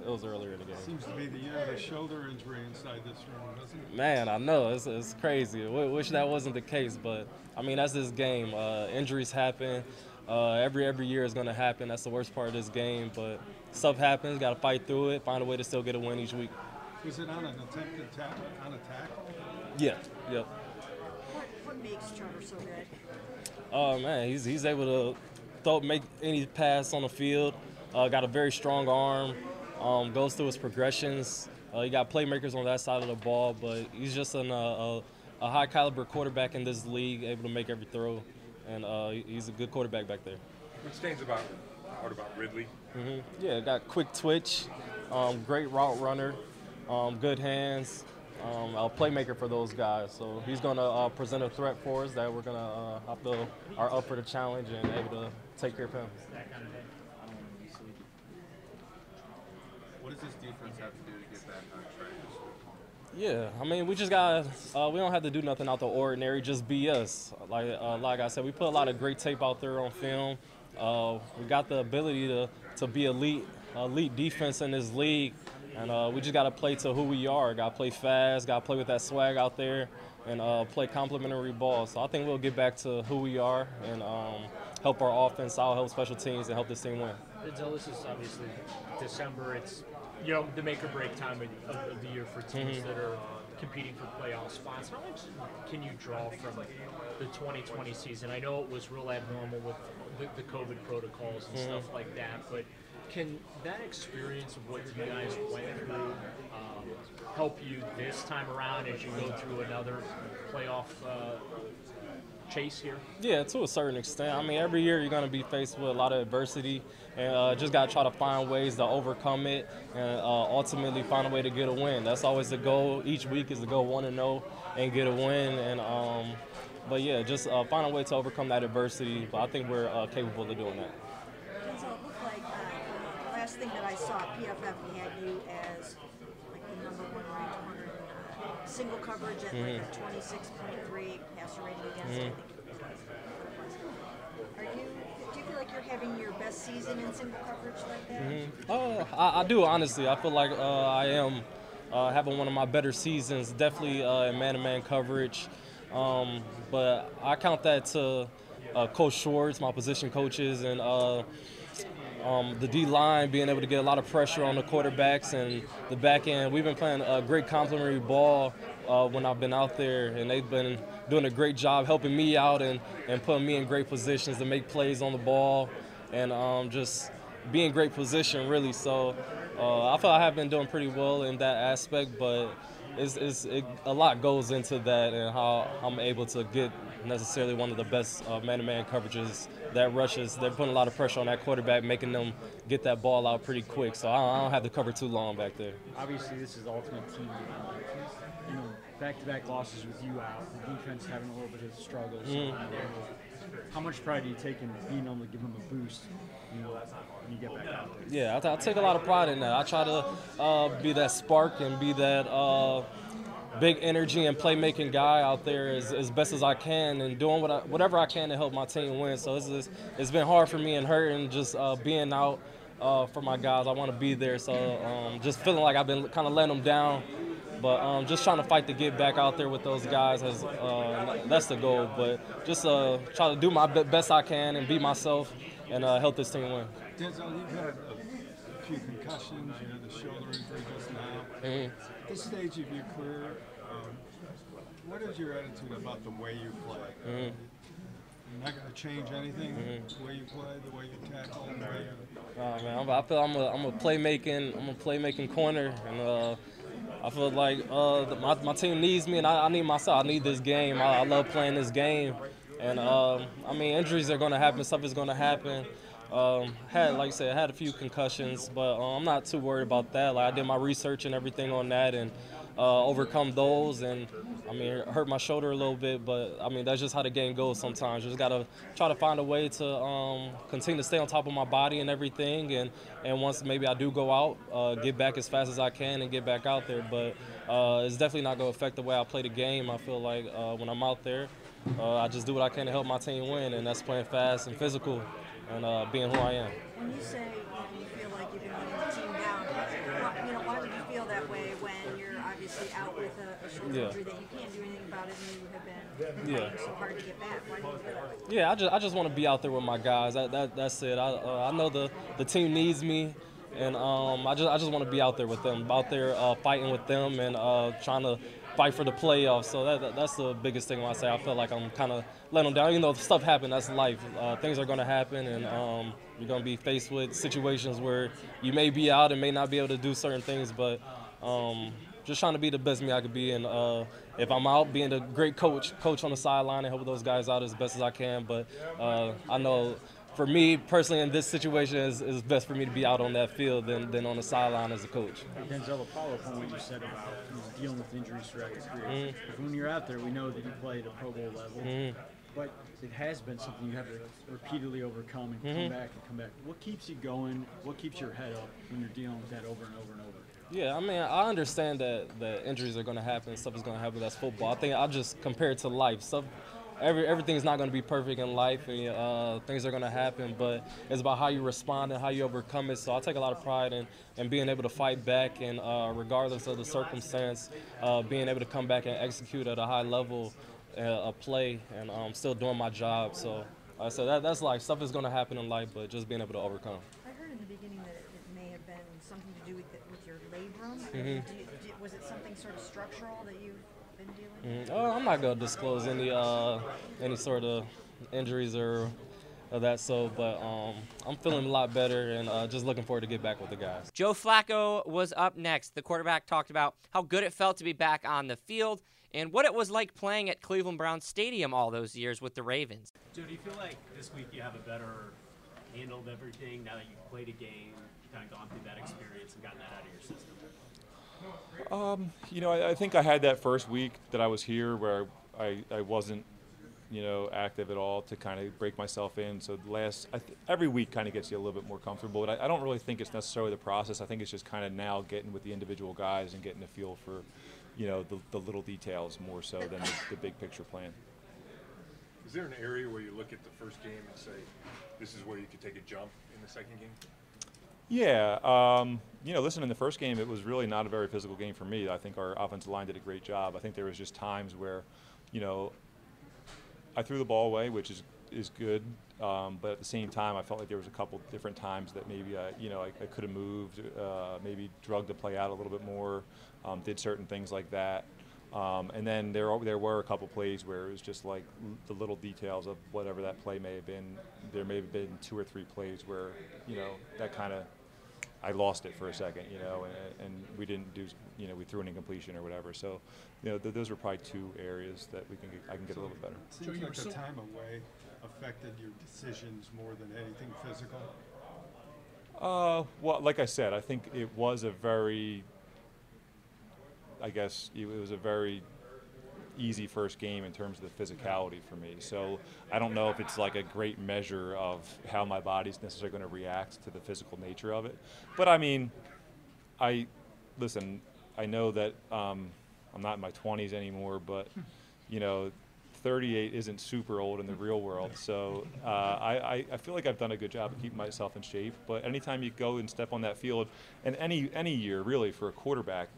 Speaker 18: it was earlier in the game.
Speaker 19: Seems to be the year of the shoulder injury inside this room, doesn't it?
Speaker 18: Man, I know it's, it's crazy. I wish that wasn't the case, but I mean that's this game. Uh, injuries happen. Uh, every every year is going to happen. That's the worst part of this game. But stuff happens. Got to fight through it. Find a way to still get a win each week.
Speaker 19: Was it on an attempted tap, on attack?
Speaker 18: Yeah. Yep.
Speaker 10: What, what makes Trevor so good?
Speaker 18: Oh man, he's he's able to throw, make any pass on the field. Uh, got a very strong arm. Um, goes through his progressions. Uh, you got playmakers on that side of the ball, but he's just an, uh, a, a high caliber quarterback in this league, able to make every throw, and uh, he's a good quarterback back there.
Speaker 20: What stands about what about Ridley?
Speaker 18: hmm Yeah, got quick twitch, um, great route runner, um, good hands, um, a playmaker for those guys. So he's going to uh, present a threat for us that we're going to uh, have to are up for the challenge and able to take care of him.
Speaker 19: What does this defense have to do to get back on track?
Speaker 18: Yeah, I mean, we just got uh, we don't have to do nothing out the ordinary. Just be us. Like uh, like I said, we put a lot of great tape out there on film. Uh, we got the ability to to be elite elite defense in this league, and uh, we just got to play to who we are. Got to play fast. Got to play with that swag out there, and uh, play complementary ball. So I think we'll get back to who we are and um, help our offense out, help special teams, and help this team win.
Speaker 12: Denzel, this is obviously December. It's you know the make or break time of, of, the year for teams
Speaker 18: Mhm.
Speaker 12: that are competing for playoff spots. How much can you draw from the 2020 season? I know it was real abnormal with the, the COVID protocols and
Speaker 18: Mhm.
Speaker 12: stuff like that, but can that experience of what you guys went through um, help you this time around as you go through another playoff uh, chase here?
Speaker 18: Yeah, to a certain extent. I mean, every year you're going to be faced with a lot of adversity, and uh, just got to try to find ways to overcome it, and uh, ultimately find a way to get a win. That's always the goal. Each week is to go one and zero and get a win. And um, but yeah, just uh, find a way to overcome that adversity. But I think we're uh, capable of doing that.
Speaker 10: Denzel, it looked like uh, last thing that I saw, PFF had you as like the number one ranked corner in uh, single coverage at like
Speaker 18: Mhm.
Speaker 10: a 26.3 passer rating against. I think it. Are you? Do you feel like you're having your best season in single coverage like that?
Speaker 18: Mhm. Uh, I, I do honestly. I feel like uh, I am uh, having one of my better seasons. Definitely uh, in man-to-man coverage, um, but I count that to uh, Coach Schwartz, my position coaches, and uh, um, the D line being able to get a lot of pressure on the quarterbacks and the back end. We've been playing a great complementary ball uh, when I've been out there, and they've been doing a great job helping me out and, and putting me in great positions to make plays on the ball and um, just be in great position, really. So uh, I feel I have been doing pretty well in that aspect, but it's, it's, it, a lot goes into that and how I'm able to get necessarily one of the best uh, man-to-man coverages that rushes. They're putting a lot of pressure on that quarterback, making them get that ball out pretty quick. So I don't, I don't have to cover too long back there.
Speaker 21: Obviously, this is the ultimate team. You know, back-to-back losses with you out, the defense having a little bit of struggles.
Speaker 18: Mm.
Speaker 21: How much pride do you take in being able to give them a boost? You know, you get back out.
Speaker 18: Yeah, I, t- I take a lot of pride in that. I try to uh, be that spark and be that uh, big energy and playmaking guy out there as, as best as I can and doing what I, whatever I can to help my team win. So it's, it's, it's been hard for me and hurting just uh, being out uh, for my guys. I want to be there. So um, just feeling like I've been kind of letting them down. But um, just trying to fight to get back out there with those guys has uh, that's the goal. But just uh, try to do my best I can and be myself and uh, help this team win.
Speaker 19: Denzel, you've had a few concussions, you had the shoulder injury just now.
Speaker 18: Mhm.
Speaker 19: At this stage of your career, um, what is your attitude about the way you play?
Speaker 18: Mhm.
Speaker 19: You're not going to change anything,
Speaker 18: Mhm.
Speaker 19: the way you play, the way you tackle, the way you...
Speaker 18: Oh man, I'm, I feel I'm a I'm a playmaking I'm a playmaking corner, and uh, I feel like uh, the- my my team needs me, and I, I need myself. I need this game. I, I love playing this game, and um, I mean injuries are gonna happen. Stuff is gonna happen. Um, had like I said, I had a few concussions, but uh, I'm not too worried about that. Like I did my research and everything on that, and uh, overcome those. And I mean, hurt my shoulder a little bit, but I mean that's just how the game goes. Sometimes you just gotta try to find a way to um, continue to stay on top of my body and everything. And and once maybe I do go out, uh, get back as fast as I can and get back out there. But uh, it's definitely not gonna affect the way I play the game. I feel like uh, when I'm out there, uh, I just do what I can to help my team win, and that's playing fast and physical and uh, being who I am.
Speaker 10: When you say you, know, you feel like you've been letting the team down, why, you know, why would you feel that way when you're obviously out with a, a shoulder
Speaker 18: Yeah.
Speaker 10: injury that you can't do anything about it and you have been
Speaker 21: Yeah.
Speaker 10: So hard to get back. Why do you do it?
Speaker 18: Yeah, I just I just want to be out there with my guys. That, that that's it. I uh, I know the the team needs me, and um I just I just want to be out there with them, out there uh, fighting with them and uh, trying to fight for the playoffs. So that, that that's the biggest thing when I say I feel like I'm kind of letting them down. You know, stuff happen. That's life. Uh, things are going to happen, and um, you're going to be faced with situations where you may be out and may not be able to do certain things, but. Um, just trying to be the best me I could be, and uh, if I'm out, being a great coach, coach on the sideline and help those guys out as best as I can. But uh, I know for me personally in this situation, it's, it's best for me to be out on that field than, than on the sideline as a coach.
Speaker 21: Denzel, a follow-up on what you said about you know, dealing with injuries throughout your career.
Speaker 18: Mhm.
Speaker 21: When you're out there, we know that you play at a Pro Bowl level,
Speaker 18: Mhm.
Speaker 21: but it has been something you have to repeatedly overcome and
Speaker 18: Mhm.
Speaker 21: come back and come back. What keeps you going? What keeps your head up when you're dealing with that over and over and over?
Speaker 18: Yeah, I mean, I understand that, the injuries are going to happen, stuff is going to happen. With that's football. I think I just compare it to life. Stuff, every everything's not going to be perfect in life, and uh, things are going to happen. But it's about how you respond and how you overcome it. So I take a lot of pride in, in being able to fight back, and uh, regardless of the circumstance, uh, being able to come back and execute at a high level, uh, a play, and um, still doing my job. So. Uh, so that, that's life. Stuff is going to happen in life, but just being able to overcome.
Speaker 10: I heard in the beginning that it, it may have been something to do with, the, with your labrum.
Speaker 18: Mhm.
Speaker 10: Do you- was it something sort of structural that you've been dealing with?
Speaker 18: Mhm. Oh, I'm not gonna disclose any uh, any sort of injuries or, or that. So, but um, I'm feeling a lot better and uh, just looking forward to get back with the guys.
Speaker 1: Joe Flacco was up next. The quarterback talked about how good it felt to be back on the field and what it was like playing at Cleveland Browns Stadium all those years with the Ravens.
Speaker 22: Joe, do you feel like this week you have a better handle of everything now that you've played a game, kind of gone through that experience and gotten that out of your system?
Speaker 20: Um, you know, I, I think I had that first week that I was here where I, I wasn't, you know, active at all to kind of break myself in. So the last, th- every week kind of gets you a little bit more comfortable. But I, I don't really think it's necessarily the process. I think it's just kind of now getting with the individual guys and getting a feel for, you know, the, the little details more so than the, the big picture plan.
Speaker 2: Is there an area where you look at the first game and say, this is where you could take a jump in the second game?
Speaker 20: Yeah, um, you know, listen, in the first game, it was really not a very physical game for me. I think our offensive line did a great job. I think there was just times where, you know, I threw the ball away, which is is good, um, but at the same time, I felt like there was a couple different times that maybe I, you know, I, I could have moved, uh, maybe drug the play out a little bit more, um, did certain things like that. Um, and then there there were a couple plays where it was just like the little details of whatever that play may have been. There may have been two or three plays where you know that kind of I lost it for a second, you know, and, and we didn't do, you know, we threw an incompletion or whatever. So, you know, th- those are probably two areas that we can get, I can get a little bit better.
Speaker 19: Seems like the time away affected your decisions more than anything physical.
Speaker 20: Uh, well, like I said, I think it was a very, I guess it was a very easy first game in terms of the physicality for me. So I don't know if it's like a great measure of how my body's necessarily going to react to the physical nature of it. But I mean, I listen. I know that um, I'm not in my 20s anymore, but you know. 38 isn't super old in the real world, so uh, I, I, feel like I've done a good job of keeping myself in shape. But anytime you go and step on that field, and any any year really for a quarterback,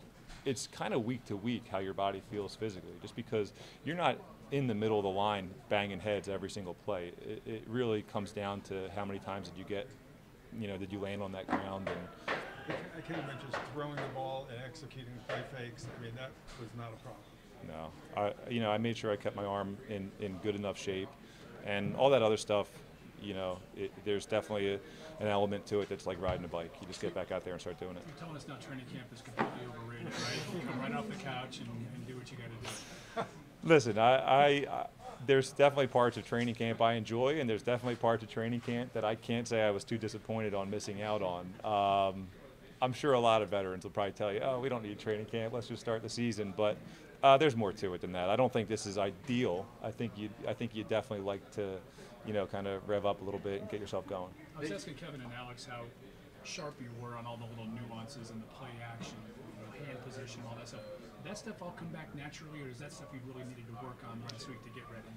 Speaker 20: it's kind of week to week how your body feels physically, just because you're not in the middle of the line banging heads every single play. It, it really comes down to how many times did you get, you know, did you land on that ground and.
Speaker 19: I can't imagine just throwing the ball and executing play fakes. I mean, that was not a problem.
Speaker 20: No, I you know I made sure I kept my arm in, in good enough shape, and all that other stuff. You know, it, there's definitely a, an element to it that's like riding a bike. You just get back out there and start doing it.
Speaker 21: You're telling us now training camp is completely overrated, right? You come right off the couch and, and do what you got to do.
Speaker 20: Listen, I, I, I there's definitely parts of training camp I enjoy, and there's definitely parts of training camp that I can't say I was too disappointed on missing out on. Um, I'm sure a lot of veterans will probably tell you, "Oh, we don't need training camp. Let's just start the season." But uh, there's more to it than that. I don't think this is ideal. I think you, I think you definitely like to, you know, kind of rev up a little bit and get yourself going.
Speaker 21: I was asking Kevin and Alex how sharp you were on all the little nuances and the play action, you know, hand position, all that stuff. Did that stuff all come back naturally, or is that stuff you really needed to work on last week to get ready?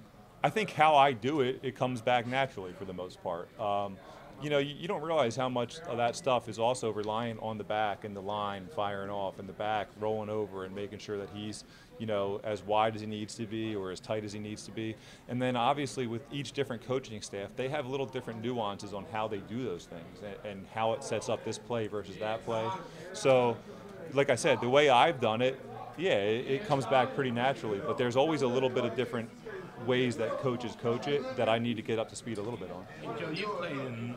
Speaker 20: I think how I do it, it comes back naturally for the most part. Um, you know, you, you don't realize how much of that stuff is also reliant on the back and the line firing off and the back rolling over and making sure that he's, you know, as wide as he needs to be or as tight as he needs to be. And then obviously with each different coaching staff, they have little different nuances on how they do those things and, and how it sets up this play versus that play. So, like I said, the way I've done it, yeah, it, it comes back pretty naturally. But there's always a little bit of different ways that coaches coach it that I need to get up to speed a little bit on.
Speaker 23: And Joe, you played in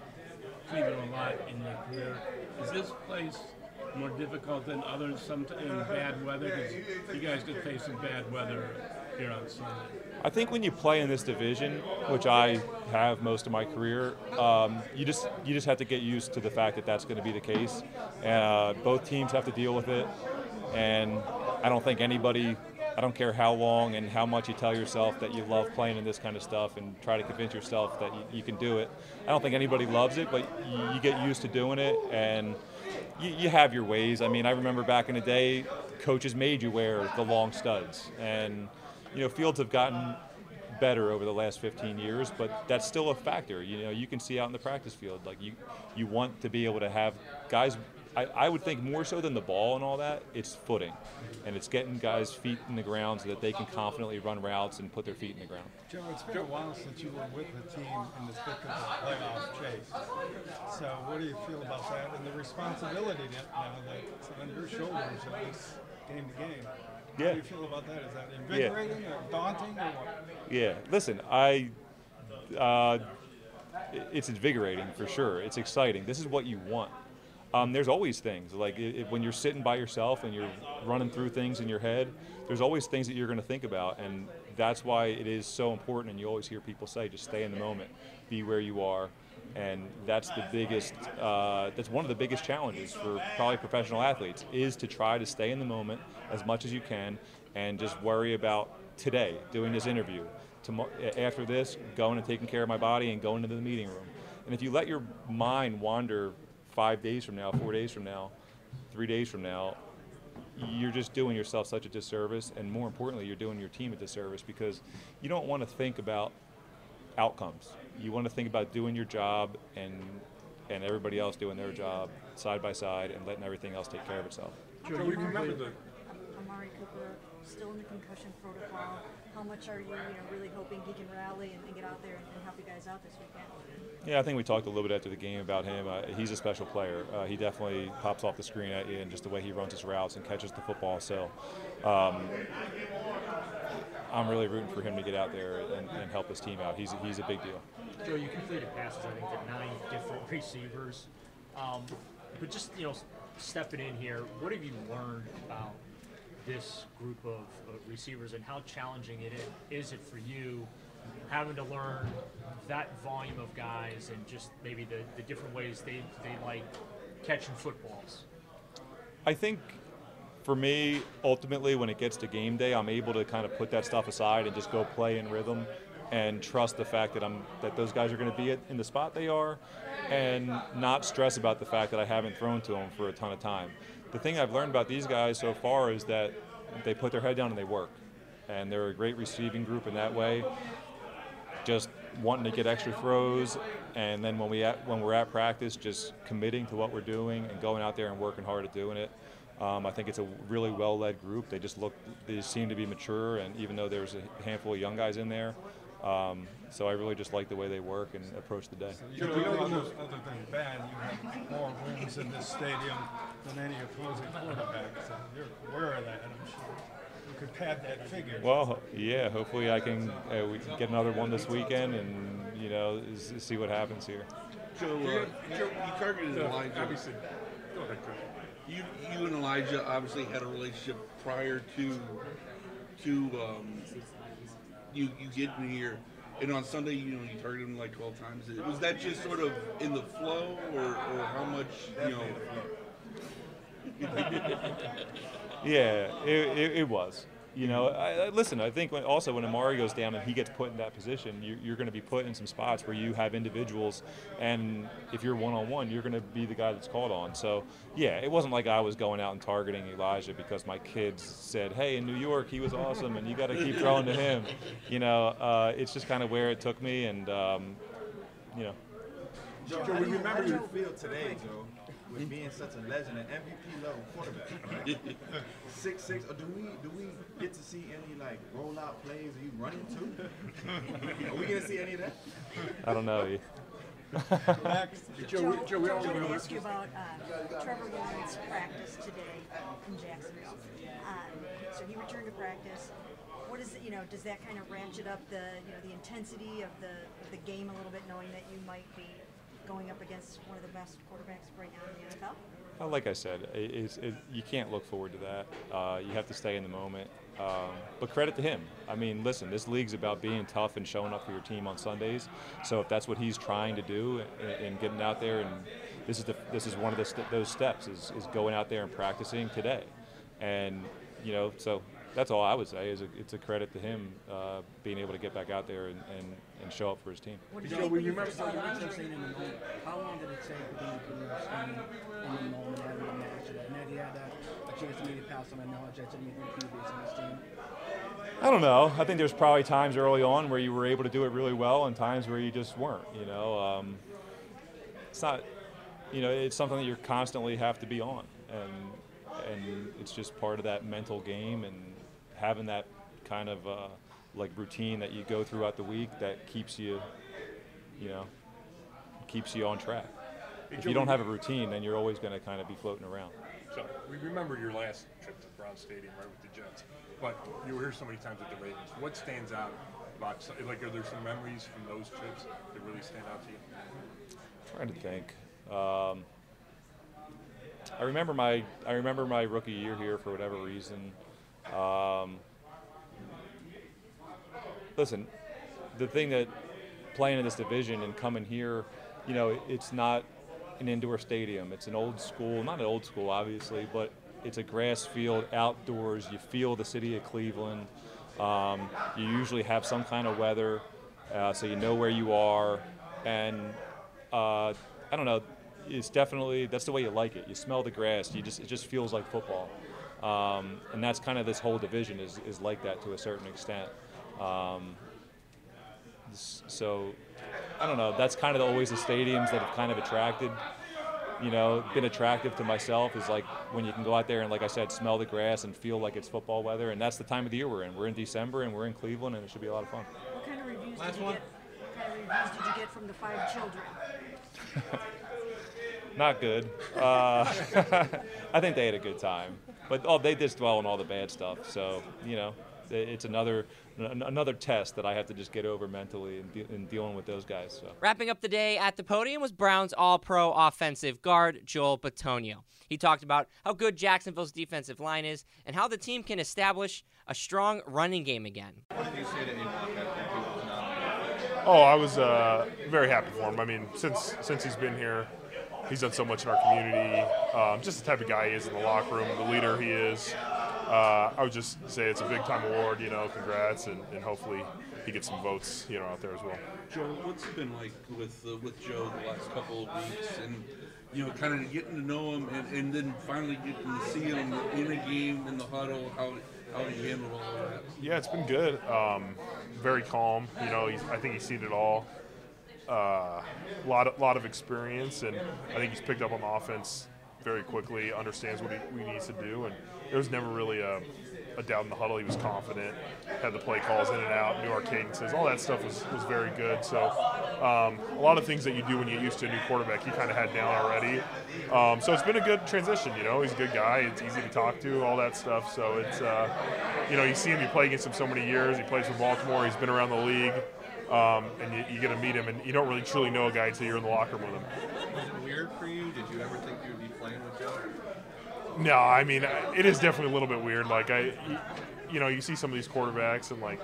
Speaker 23: Cleveland a lot in your career. Is this place more difficult than others sometimes in bad weather? Because you guys did face some bad weather here on Sunday.
Speaker 20: I think when you play in this division, which I have most of my career, um, you just you just have to get used to the fact that that's going to be the case. Uh, both teams have to deal with it, and I don't think anybody. I don't care how long and how much you tell yourself that you love playing in this kind of stuff and try to convince yourself that you, you can do it. I don't think anybody loves it, but you, you get used to doing it and you, you have your ways. I mean, I remember back in the day, coaches made you wear the long studs, and you know, fields have gotten better over the last 15 years, but that's still a factor. You know, you can see out in the practice field, like you, you want to be able to have guys. I, I would think more so than the ball and all that, it's footing, and it's getting guys' feet in the ground so that they can confidently run routes and put their feet in the ground.
Speaker 19: Joe, it's been a while since you were with the team in the thick of the playoff chase. So, what do you feel about that and the responsibility now that's on your shoulders at least game to game? How
Speaker 20: Yeah.
Speaker 19: do you feel about that? Is that invigorating or daunting or what?
Speaker 20: Yeah, listen, I. Uh, it's invigorating for sure. It's exciting. This is what you want. Um, there's always things like it, it- when you're sitting by yourself and you're running through things in your head. There's always things that you're going to think about, and that's why it is so important. And you always hear people say, "Just stay in the moment, be where you are," and that's the biggest. Uh, that's one of the biggest challenges for probably professional athletes is to try to stay in the moment as much as you can, and just worry about today, doing this interview, tomorrow, after this, going and taking care of my body and going into the meeting room. And if you let your mind wander five days from now, four days from now, three days from now, you're just doing yourself such a disservice, and more importantly, you're doing your team a disservice because you don't want to think about outcomes. You want to think about doing your job and and everybody else doing their job side by side and letting everything else take care of itself.
Speaker 10: Joe, you remember the Amari Cooper still in the concussion protocol. How much are you, you know, really hoping he can rally and, and get out there and, and help you guys out this weekend?
Speaker 20: Yeah, I think we talked a little bit after the game about him. Uh, he's a special player. Uh, he definitely pops off the screen at you, and just the way he runs his routes and catches the football. So, um, I'm really rooting for him to get out there and, and help his team out. He's a, he's a big deal.
Speaker 22: Joe, you completed passes, I think, to nine different receivers. Um, but just, you know, stepping in here, what have you learned about this group of, receivers and how challenging it is, is it for you having to learn that volume of guys and just maybe the, the different ways they, they like catching footballs?
Speaker 20: I think for me, ultimately, when it gets to game day, I'm able to kind of put that stuff aside and just go play in rhythm and trust the fact that I'm that those guys are going to be in the spot they are, and not stress about the fact that I haven't thrown to them for a ton of time. The thing I've learned about these guys so far is that they put their head down and they work, and they're a great receiving group in that way. Just wanting to get extra throws, and then when we at, when we're at practice, just committing to what we're doing and going out there and working hard at doing it. Um, I think it's a really well-led group. They just look, they seem to be mature, and even though there's a handful of young guys in there, um, so I really just like the way they work and approach the day.
Speaker 19: You know, other, other than bad, you have more wins in this stadium than any opposing quarterback. So you're aware of that, I'm sure. You could pad that figure.
Speaker 20: Well, yeah. Hopefully, I can uh, we get another one this weekend, and you know, see what happens here.
Speaker 4: Joe, uh, Joe, you targeted
Speaker 20: Yeah,
Speaker 4: Elijah.
Speaker 20: obviously.
Speaker 4: Go ahead, Chris. You, you and Elijah obviously had a relationship prior to, to um, you you get in here. And on Sunday, you know, you targeted him like 12 times. Was that just sort of in the flow, or, or how much, you know?
Speaker 20: Yeah, it, it, it was. You know, I, I, listen. I think when, also when Amari goes down and he gets put in that position, you, you're going to be put in some spots where you have individuals, and if you're one on one, you're going to be the guy that's called on. So, yeah, it wasn't like I was going out and targeting Elijah because my kids said, "Hey, in New York, he was awesome, and you got to keep throwing to him." You know, uh, it's just kind of where it took me, and um, you know.
Speaker 24: Joe,
Speaker 10: Joe,
Speaker 24: remember
Speaker 10: Joe.
Speaker 24: your field today, Joe, with being such a legend, an MVP level quarterback. Right? six six. Or do we do we get to see any like rollout plays? Are you running too? Are we gonna see any of that?
Speaker 20: I don't know.
Speaker 10: Joe, Joe, we want to ask you about uh, Trevor Lawrence practice today in Jacksonville. Um, so he returned to practice. What is it, you know, does that kind of ratchet up the, you know, the intensity of the, of the game a little bit, knowing that you might be going up against one of the best quarterbacks right now in the NFL?
Speaker 20: Well, like I said, it, it, you can't look forward to that. Uh, you have to stay in the moment. Um, but credit to him. I mean, listen, this league's about being tough and showing up for your team on Sundays. So if that's what he's trying to do and, getting out there, and this is the, this is one of the those steps is, is going out there and practicing today. And you know, so that's all I would say is a, it's a credit to him uh, being able to get back out there and, and, and show up for his team.
Speaker 25: Joe, we remember so you mentioned saying in the moment. How long did it take for them to put in in the moment having a match? And then you had that, a chance to maybe pass on a knowledge that didn't even previous in this team.
Speaker 20: I don't know. I think there's probably times early on where you were able to do it really well, and times where you just weren't. You know, um, it's not. You know, it's something that you constantly have to be on, and and it's just part of that mental game and having that kind of uh, like routine that you go throughout the week that keeps you, you know, keeps you on track.
Speaker 26: Hey,
Speaker 20: If
Speaker 26: Joe,
Speaker 20: you don't have a routine, then you're always going to kind of be floating around.
Speaker 26: So we remember your last trip to Brown Stadium, right, with the Jets. But you were here so many times with the Ravens. What stands out about, like, are there some memories from those trips that really stand out to you?
Speaker 20: trying to think. Um, I remember my I remember my rookie year here for whatever reason. Um, listen, the thing that playing in this division and coming here, you know, it's not an indoor stadium. It's an old school, not an old school, obviously, but it's a grass field outdoors. You feel the city of Cleveland. Um, you usually have some kind of weather, uh, so you know where you are. And uh, I don't know, it's definitely that's the way you like it. You smell the grass. You just it just feels like football. Um, and that's kind of this whole division is, is like that to a certain extent. Um, so I don't know. That's kind of always the stadiums that have kind of attracted, you know, been attractive to myself is like when you can go out there and, like I said, smell the grass and feel like it's football weather. And that's the time of the year we're in. We're in December and we're in Cleveland, and it should be a lot of fun.
Speaker 10: What kind of reviews
Speaker 25: Last
Speaker 10: did you
Speaker 25: one.
Speaker 10: get? What kind of reviews did you get from the five children?
Speaker 20: Not good. Uh, I think they had a good time, but oh, they just dwell on all the bad stuff. So you know, it's another another test that I have to just get over mentally in, de- in dealing with those guys. So.
Speaker 1: Wrapping up the day at the podium was Browns All Pro offensive guard Joel Bitonio. He talked about how good Jacksonville's defensive line is and how the team can establish a strong running game again.
Speaker 26: Oh, I was uh, very happy for him. I mean, since since he's been here, he's done so much in our community. Um, just the type of guy he is in the locker room, the leader he is. Uh, I would just say it's a big time award. You know, congrats, and, and hopefully he gets some votes. You know, out there as well.
Speaker 4: Joe, what's it been like with uh, with Joe the last couple of weeks, and you know, kind of getting to know him, and, and then finally getting to see him in a game in the huddle, how how he handled all that.
Speaker 26: Yeah, it's been good. Um, very calm. You know, he's, I think he's seen it all. A uh, lot, of, lot of experience, and I think he's picked up on the offense very quickly. Understands what he, what he needs to do, and there was never really a, a doubt in the huddle. He was confident, had the play calls in and out, knew our cadences. All that stuff was, was very good. So um, a lot of things that you do when you get used to a new quarterback, he kind of had down already. Um, so it's been a good transition. You know, he's a good guy. It's easy to talk to, all that stuff. So it's uh, you know, you see him. You play against him so many years. He plays for Baltimore. He's been around the league. Um, and you, you get to meet him, and you don't really truly know a guy until you're in the locker room with him.
Speaker 24: Was it weird for you? Did you ever think you would be playing with Joe?
Speaker 26: No, I mean it is definitely a little bit weird. Like I, you, know, you see some of these quarterbacks, and like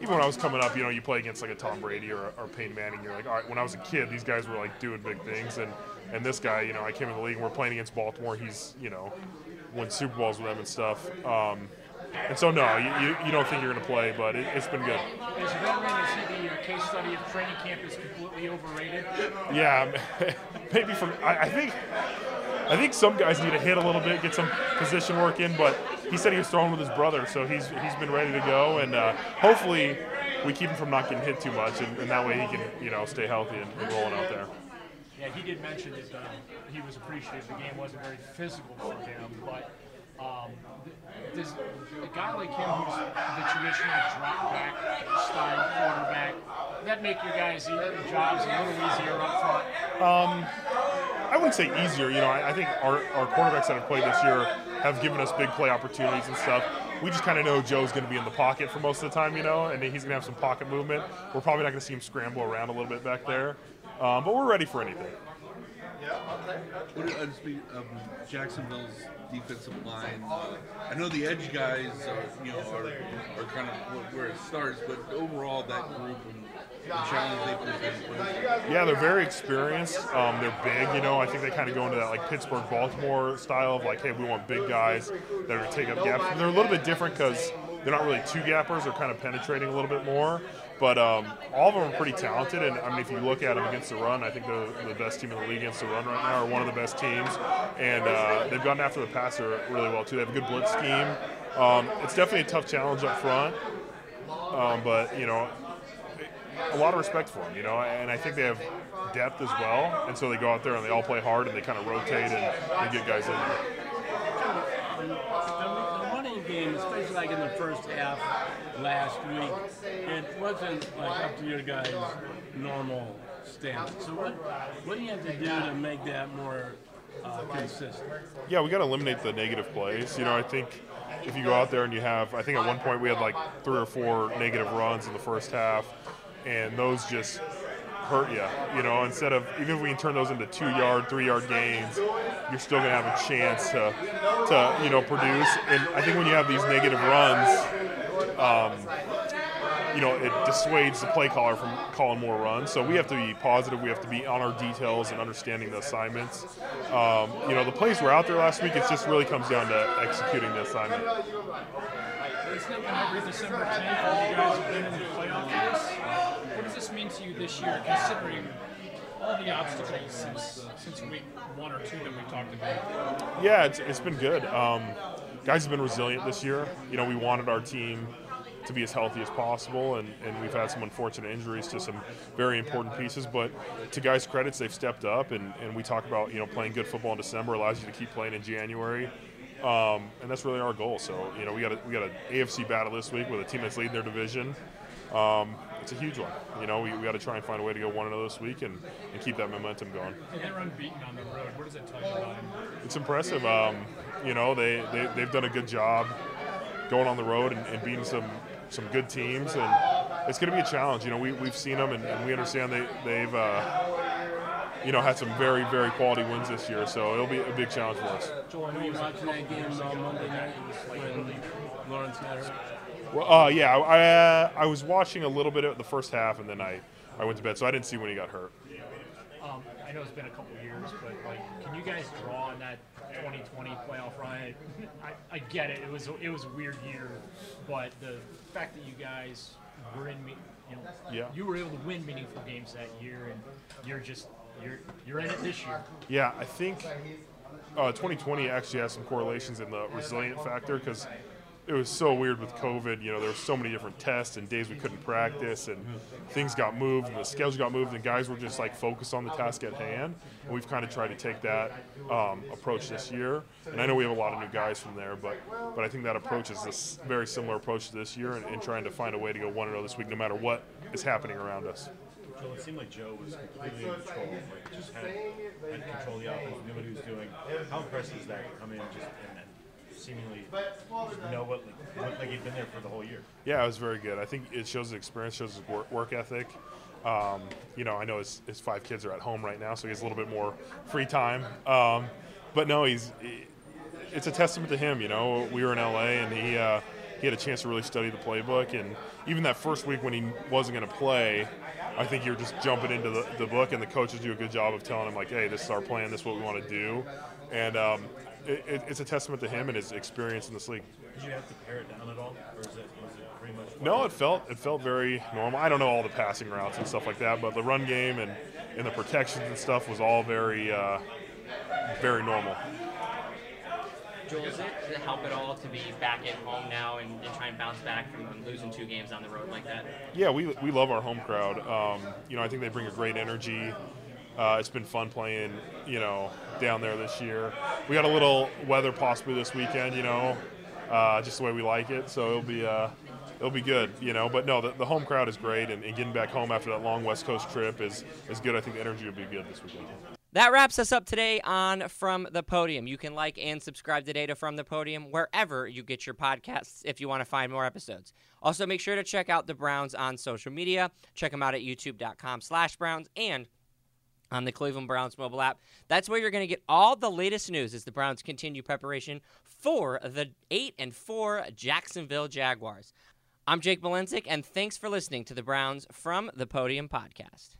Speaker 26: even when I was coming up, you know, you play against like a Tom Brady or, or Peyton Manning. You're like, all right. When I was a kid, these guys were like doing big things, and and this guy, you know, I came in the league and we're playing against Baltimore. He's you know, won Super Bowls with them and stuff. Um, and so no, you, you, you don't think you're gonna play, but it, it's been good.
Speaker 22: As a veteran, is he the case study of training camp is completely overrated?
Speaker 26: Yeah, maybe from I, I think I think some guys need to hit a little bit, get some position work in. But he said he was throwing with his brother, so he's he's been ready to go, and uh, hopefully we keep him from not getting hit too much, and, and that way he can you know stay healthy and, and rolling out there.
Speaker 22: Yeah, he did mention that uh, he was appreciative. The game wasn't very physical for him, but um, does a guy like him, who's the traditional drop back style quarterback, that make your guys' jobs a little easier up front?
Speaker 26: Um, I wouldn't say easier. You know, I, I think our, our quarterbacks that have played this year have given us big play opportunities and stuff. We just kind of know Joe's going to be in the pocket for most of the time, you know, and he's going to have some pocket movement. We're probably not going to see him scramble around a little bit back there, um, but we're ready for anything.
Speaker 4: What do- uh, speak of Jacksonville's defensive line? I know the edge guys, are, you know, are, are kind of wh- where it starts, but overall that group and the challenge they present.
Speaker 26: Yeah, they're very experienced. Um, they're big, you know. I think they kind of go into that like Pittsburgh, Baltimore style of like, hey, we want big guys that are going to take up gaps. And they're a little bit different because they're not really two gappers. They're kind of penetrating a little bit more. But um, all of them are pretty talented. And I mean, if you look at them against the run, I think they're the best team in the league against the run right now, or one of the best teams. And uh, they've gotten after the passer really well too. They have a good blitz scheme. Um, it's definitely a tough challenge up front. Um, but you know, a lot of respect for them, you know, and I think they have depth as well, and so they go out there and they all play hard and they kind of rotate and, and get guys in there.
Speaker 23: The, the running game, especially like in the first half last week, it wasn't like up to your guys' normal standard. So what what do you have to do to make that more uh, consistent?
Speaker 26: Yeah, we got to eliminate the negative plays. You know, I think if you go out there and you have, I think at one point we had like three or four negative runs in the first half, and those just hurt you. You know, instead of even if we can turn those into two yard, three yard gains, you're still gonna have a chance to, to you know, produce. And I think when you have these negative runs, um, you know, it dissuades the play caller from calling more runs. So we have to be positive. We have to be on our details and understanding the assignments. Um, you know, the plays were out there last week. It just really comes down to executing the assignment.
Speaker 22: It's not been every December 10th you guys have been in the playoff race. Mean to you this year, considering all the obstacles since since week one or two that we talked about?
Speaker 26: Yeah, it's, it's been good. Um, guys have been resilient this year. You know, we wanted our team to be as healthy as possible, and, and we've had some unfortunate injuries to some very important pieces. But to guys' credits, they've stepped up, and, and we talk about you know playing good football in December allows you to keep playing in January, um, and that's really our goal. So you know we got a, we got an AFC battle this week with a team that's leading their division. Um, it's a huge one. You know, we, we got to try and find a way to go one and zero this week and, and keep that momentum going.
Speaker 22: And they're unbeaten on the road. What does that tell you about them?
Speaker 26: It's impressive. Um, you know, they, they, they've done a good job going on the road and, and beating some, some good teams. And it's going to be a challenge. You know, we, we've seen them and, and we understand they, they've, uh, you know, had some very, very quality wins this year. So it'll be a big challenge for us.
Speaker 23: Joel, I know you watching that game on Monday night when Lawrence got hurt.
Speaker 26: Well, uh, yeah, I, uh, I was watching a little bit of the first half and then I, I went to bed. So I didn't see when he got hurt.
Speaker 22: Um, I know it's been a couple years, but like, can you guys draw on that 2020 playoff run? I, I get it. It was it was a weird year, but the fact that you guys were in, you know,
Speaker 26: Yeah.
Speaker 22: you were able to win meaningful games that year, and you're just you're you're in it this year.
Speaker 26: Yeah, I think uh, 2020 actually has some correlations in the resilient factor because it was so weird with COVID. You know, there were so many different tests and days we couldn't practice, and things got moved, and the schedule got moved, and guys were just like focused on the task at hand. And we've kind of tried to take that um, approach this year. And I know we have a lot of new guys from there, but but I think that approach is this very similar approach to this year, and, trying to find a way to go one and zero this week, no matter what is happening around us.
Speaker 27: Joel, it seemed like Joe was completely in control, like just had, had control of the offense, knew what he was doing. How impressive is that to come in just and seemingly just know what like, looked like he'd been there for the whole year?
Speaker 26: Yeah, it was very good. I think it shows his experience, shows his work, work ethic. Um, you know, I know his, his five kids are at home right now, so he has a little bit more free time. Um, but no, he's he- it's a testament to him. You know, we were in LA and he uh, he had a chance to really study the playbook, and even that first week when he wasn't going to play, I think you're just jumping into the, the book, and the coaches do a good job of telling him like, hey, this is our plan, this is what we want to do, and um, it, it, it's a testament to him and his experience in this league.
Speaker 27: Did you have to pare it down at all, or is it, was it pretty much?
Speaker 26: No, it felt it felt very normal. I don't know all the passing routes and stuff like that, but the run game and, and the protections and stuff was all very uh, very normal.
Speaker 28: Joel, does it, does it help at all to be back at home now and, and try and bounce back from losing two games on the road like that?
Speaker 26: Yeah, we, we love our home crowd. Um, you know, I think they bring a great energy. Uh, it's been fun playing, you know, down there this year. We got a little weather possibly this weekend, you know, uh, just the way we like it. So it'll be uh, it'll be good, you know. But no, the, the home crowd is great, and, and getting back home after that long West Coast trip is is good. I think the energy will be good this weekend.
Speaker 1: That wraps us up today on From the Podium. You can like and subscribe today to From the Podium wherever you get your podcasts if you want to find more episodes. Also, make sure to check out the Browns on social media. Check them out at youtube.com slash Browns and on the Cleveland Browns mobile app. That's where you're going to get all the latest news as the Browns continue preparation for the 8 and 4 Jacksonville Jaguars. I'm Jake Malenzik, and thanks for listening to the Browns from the Podium podcast.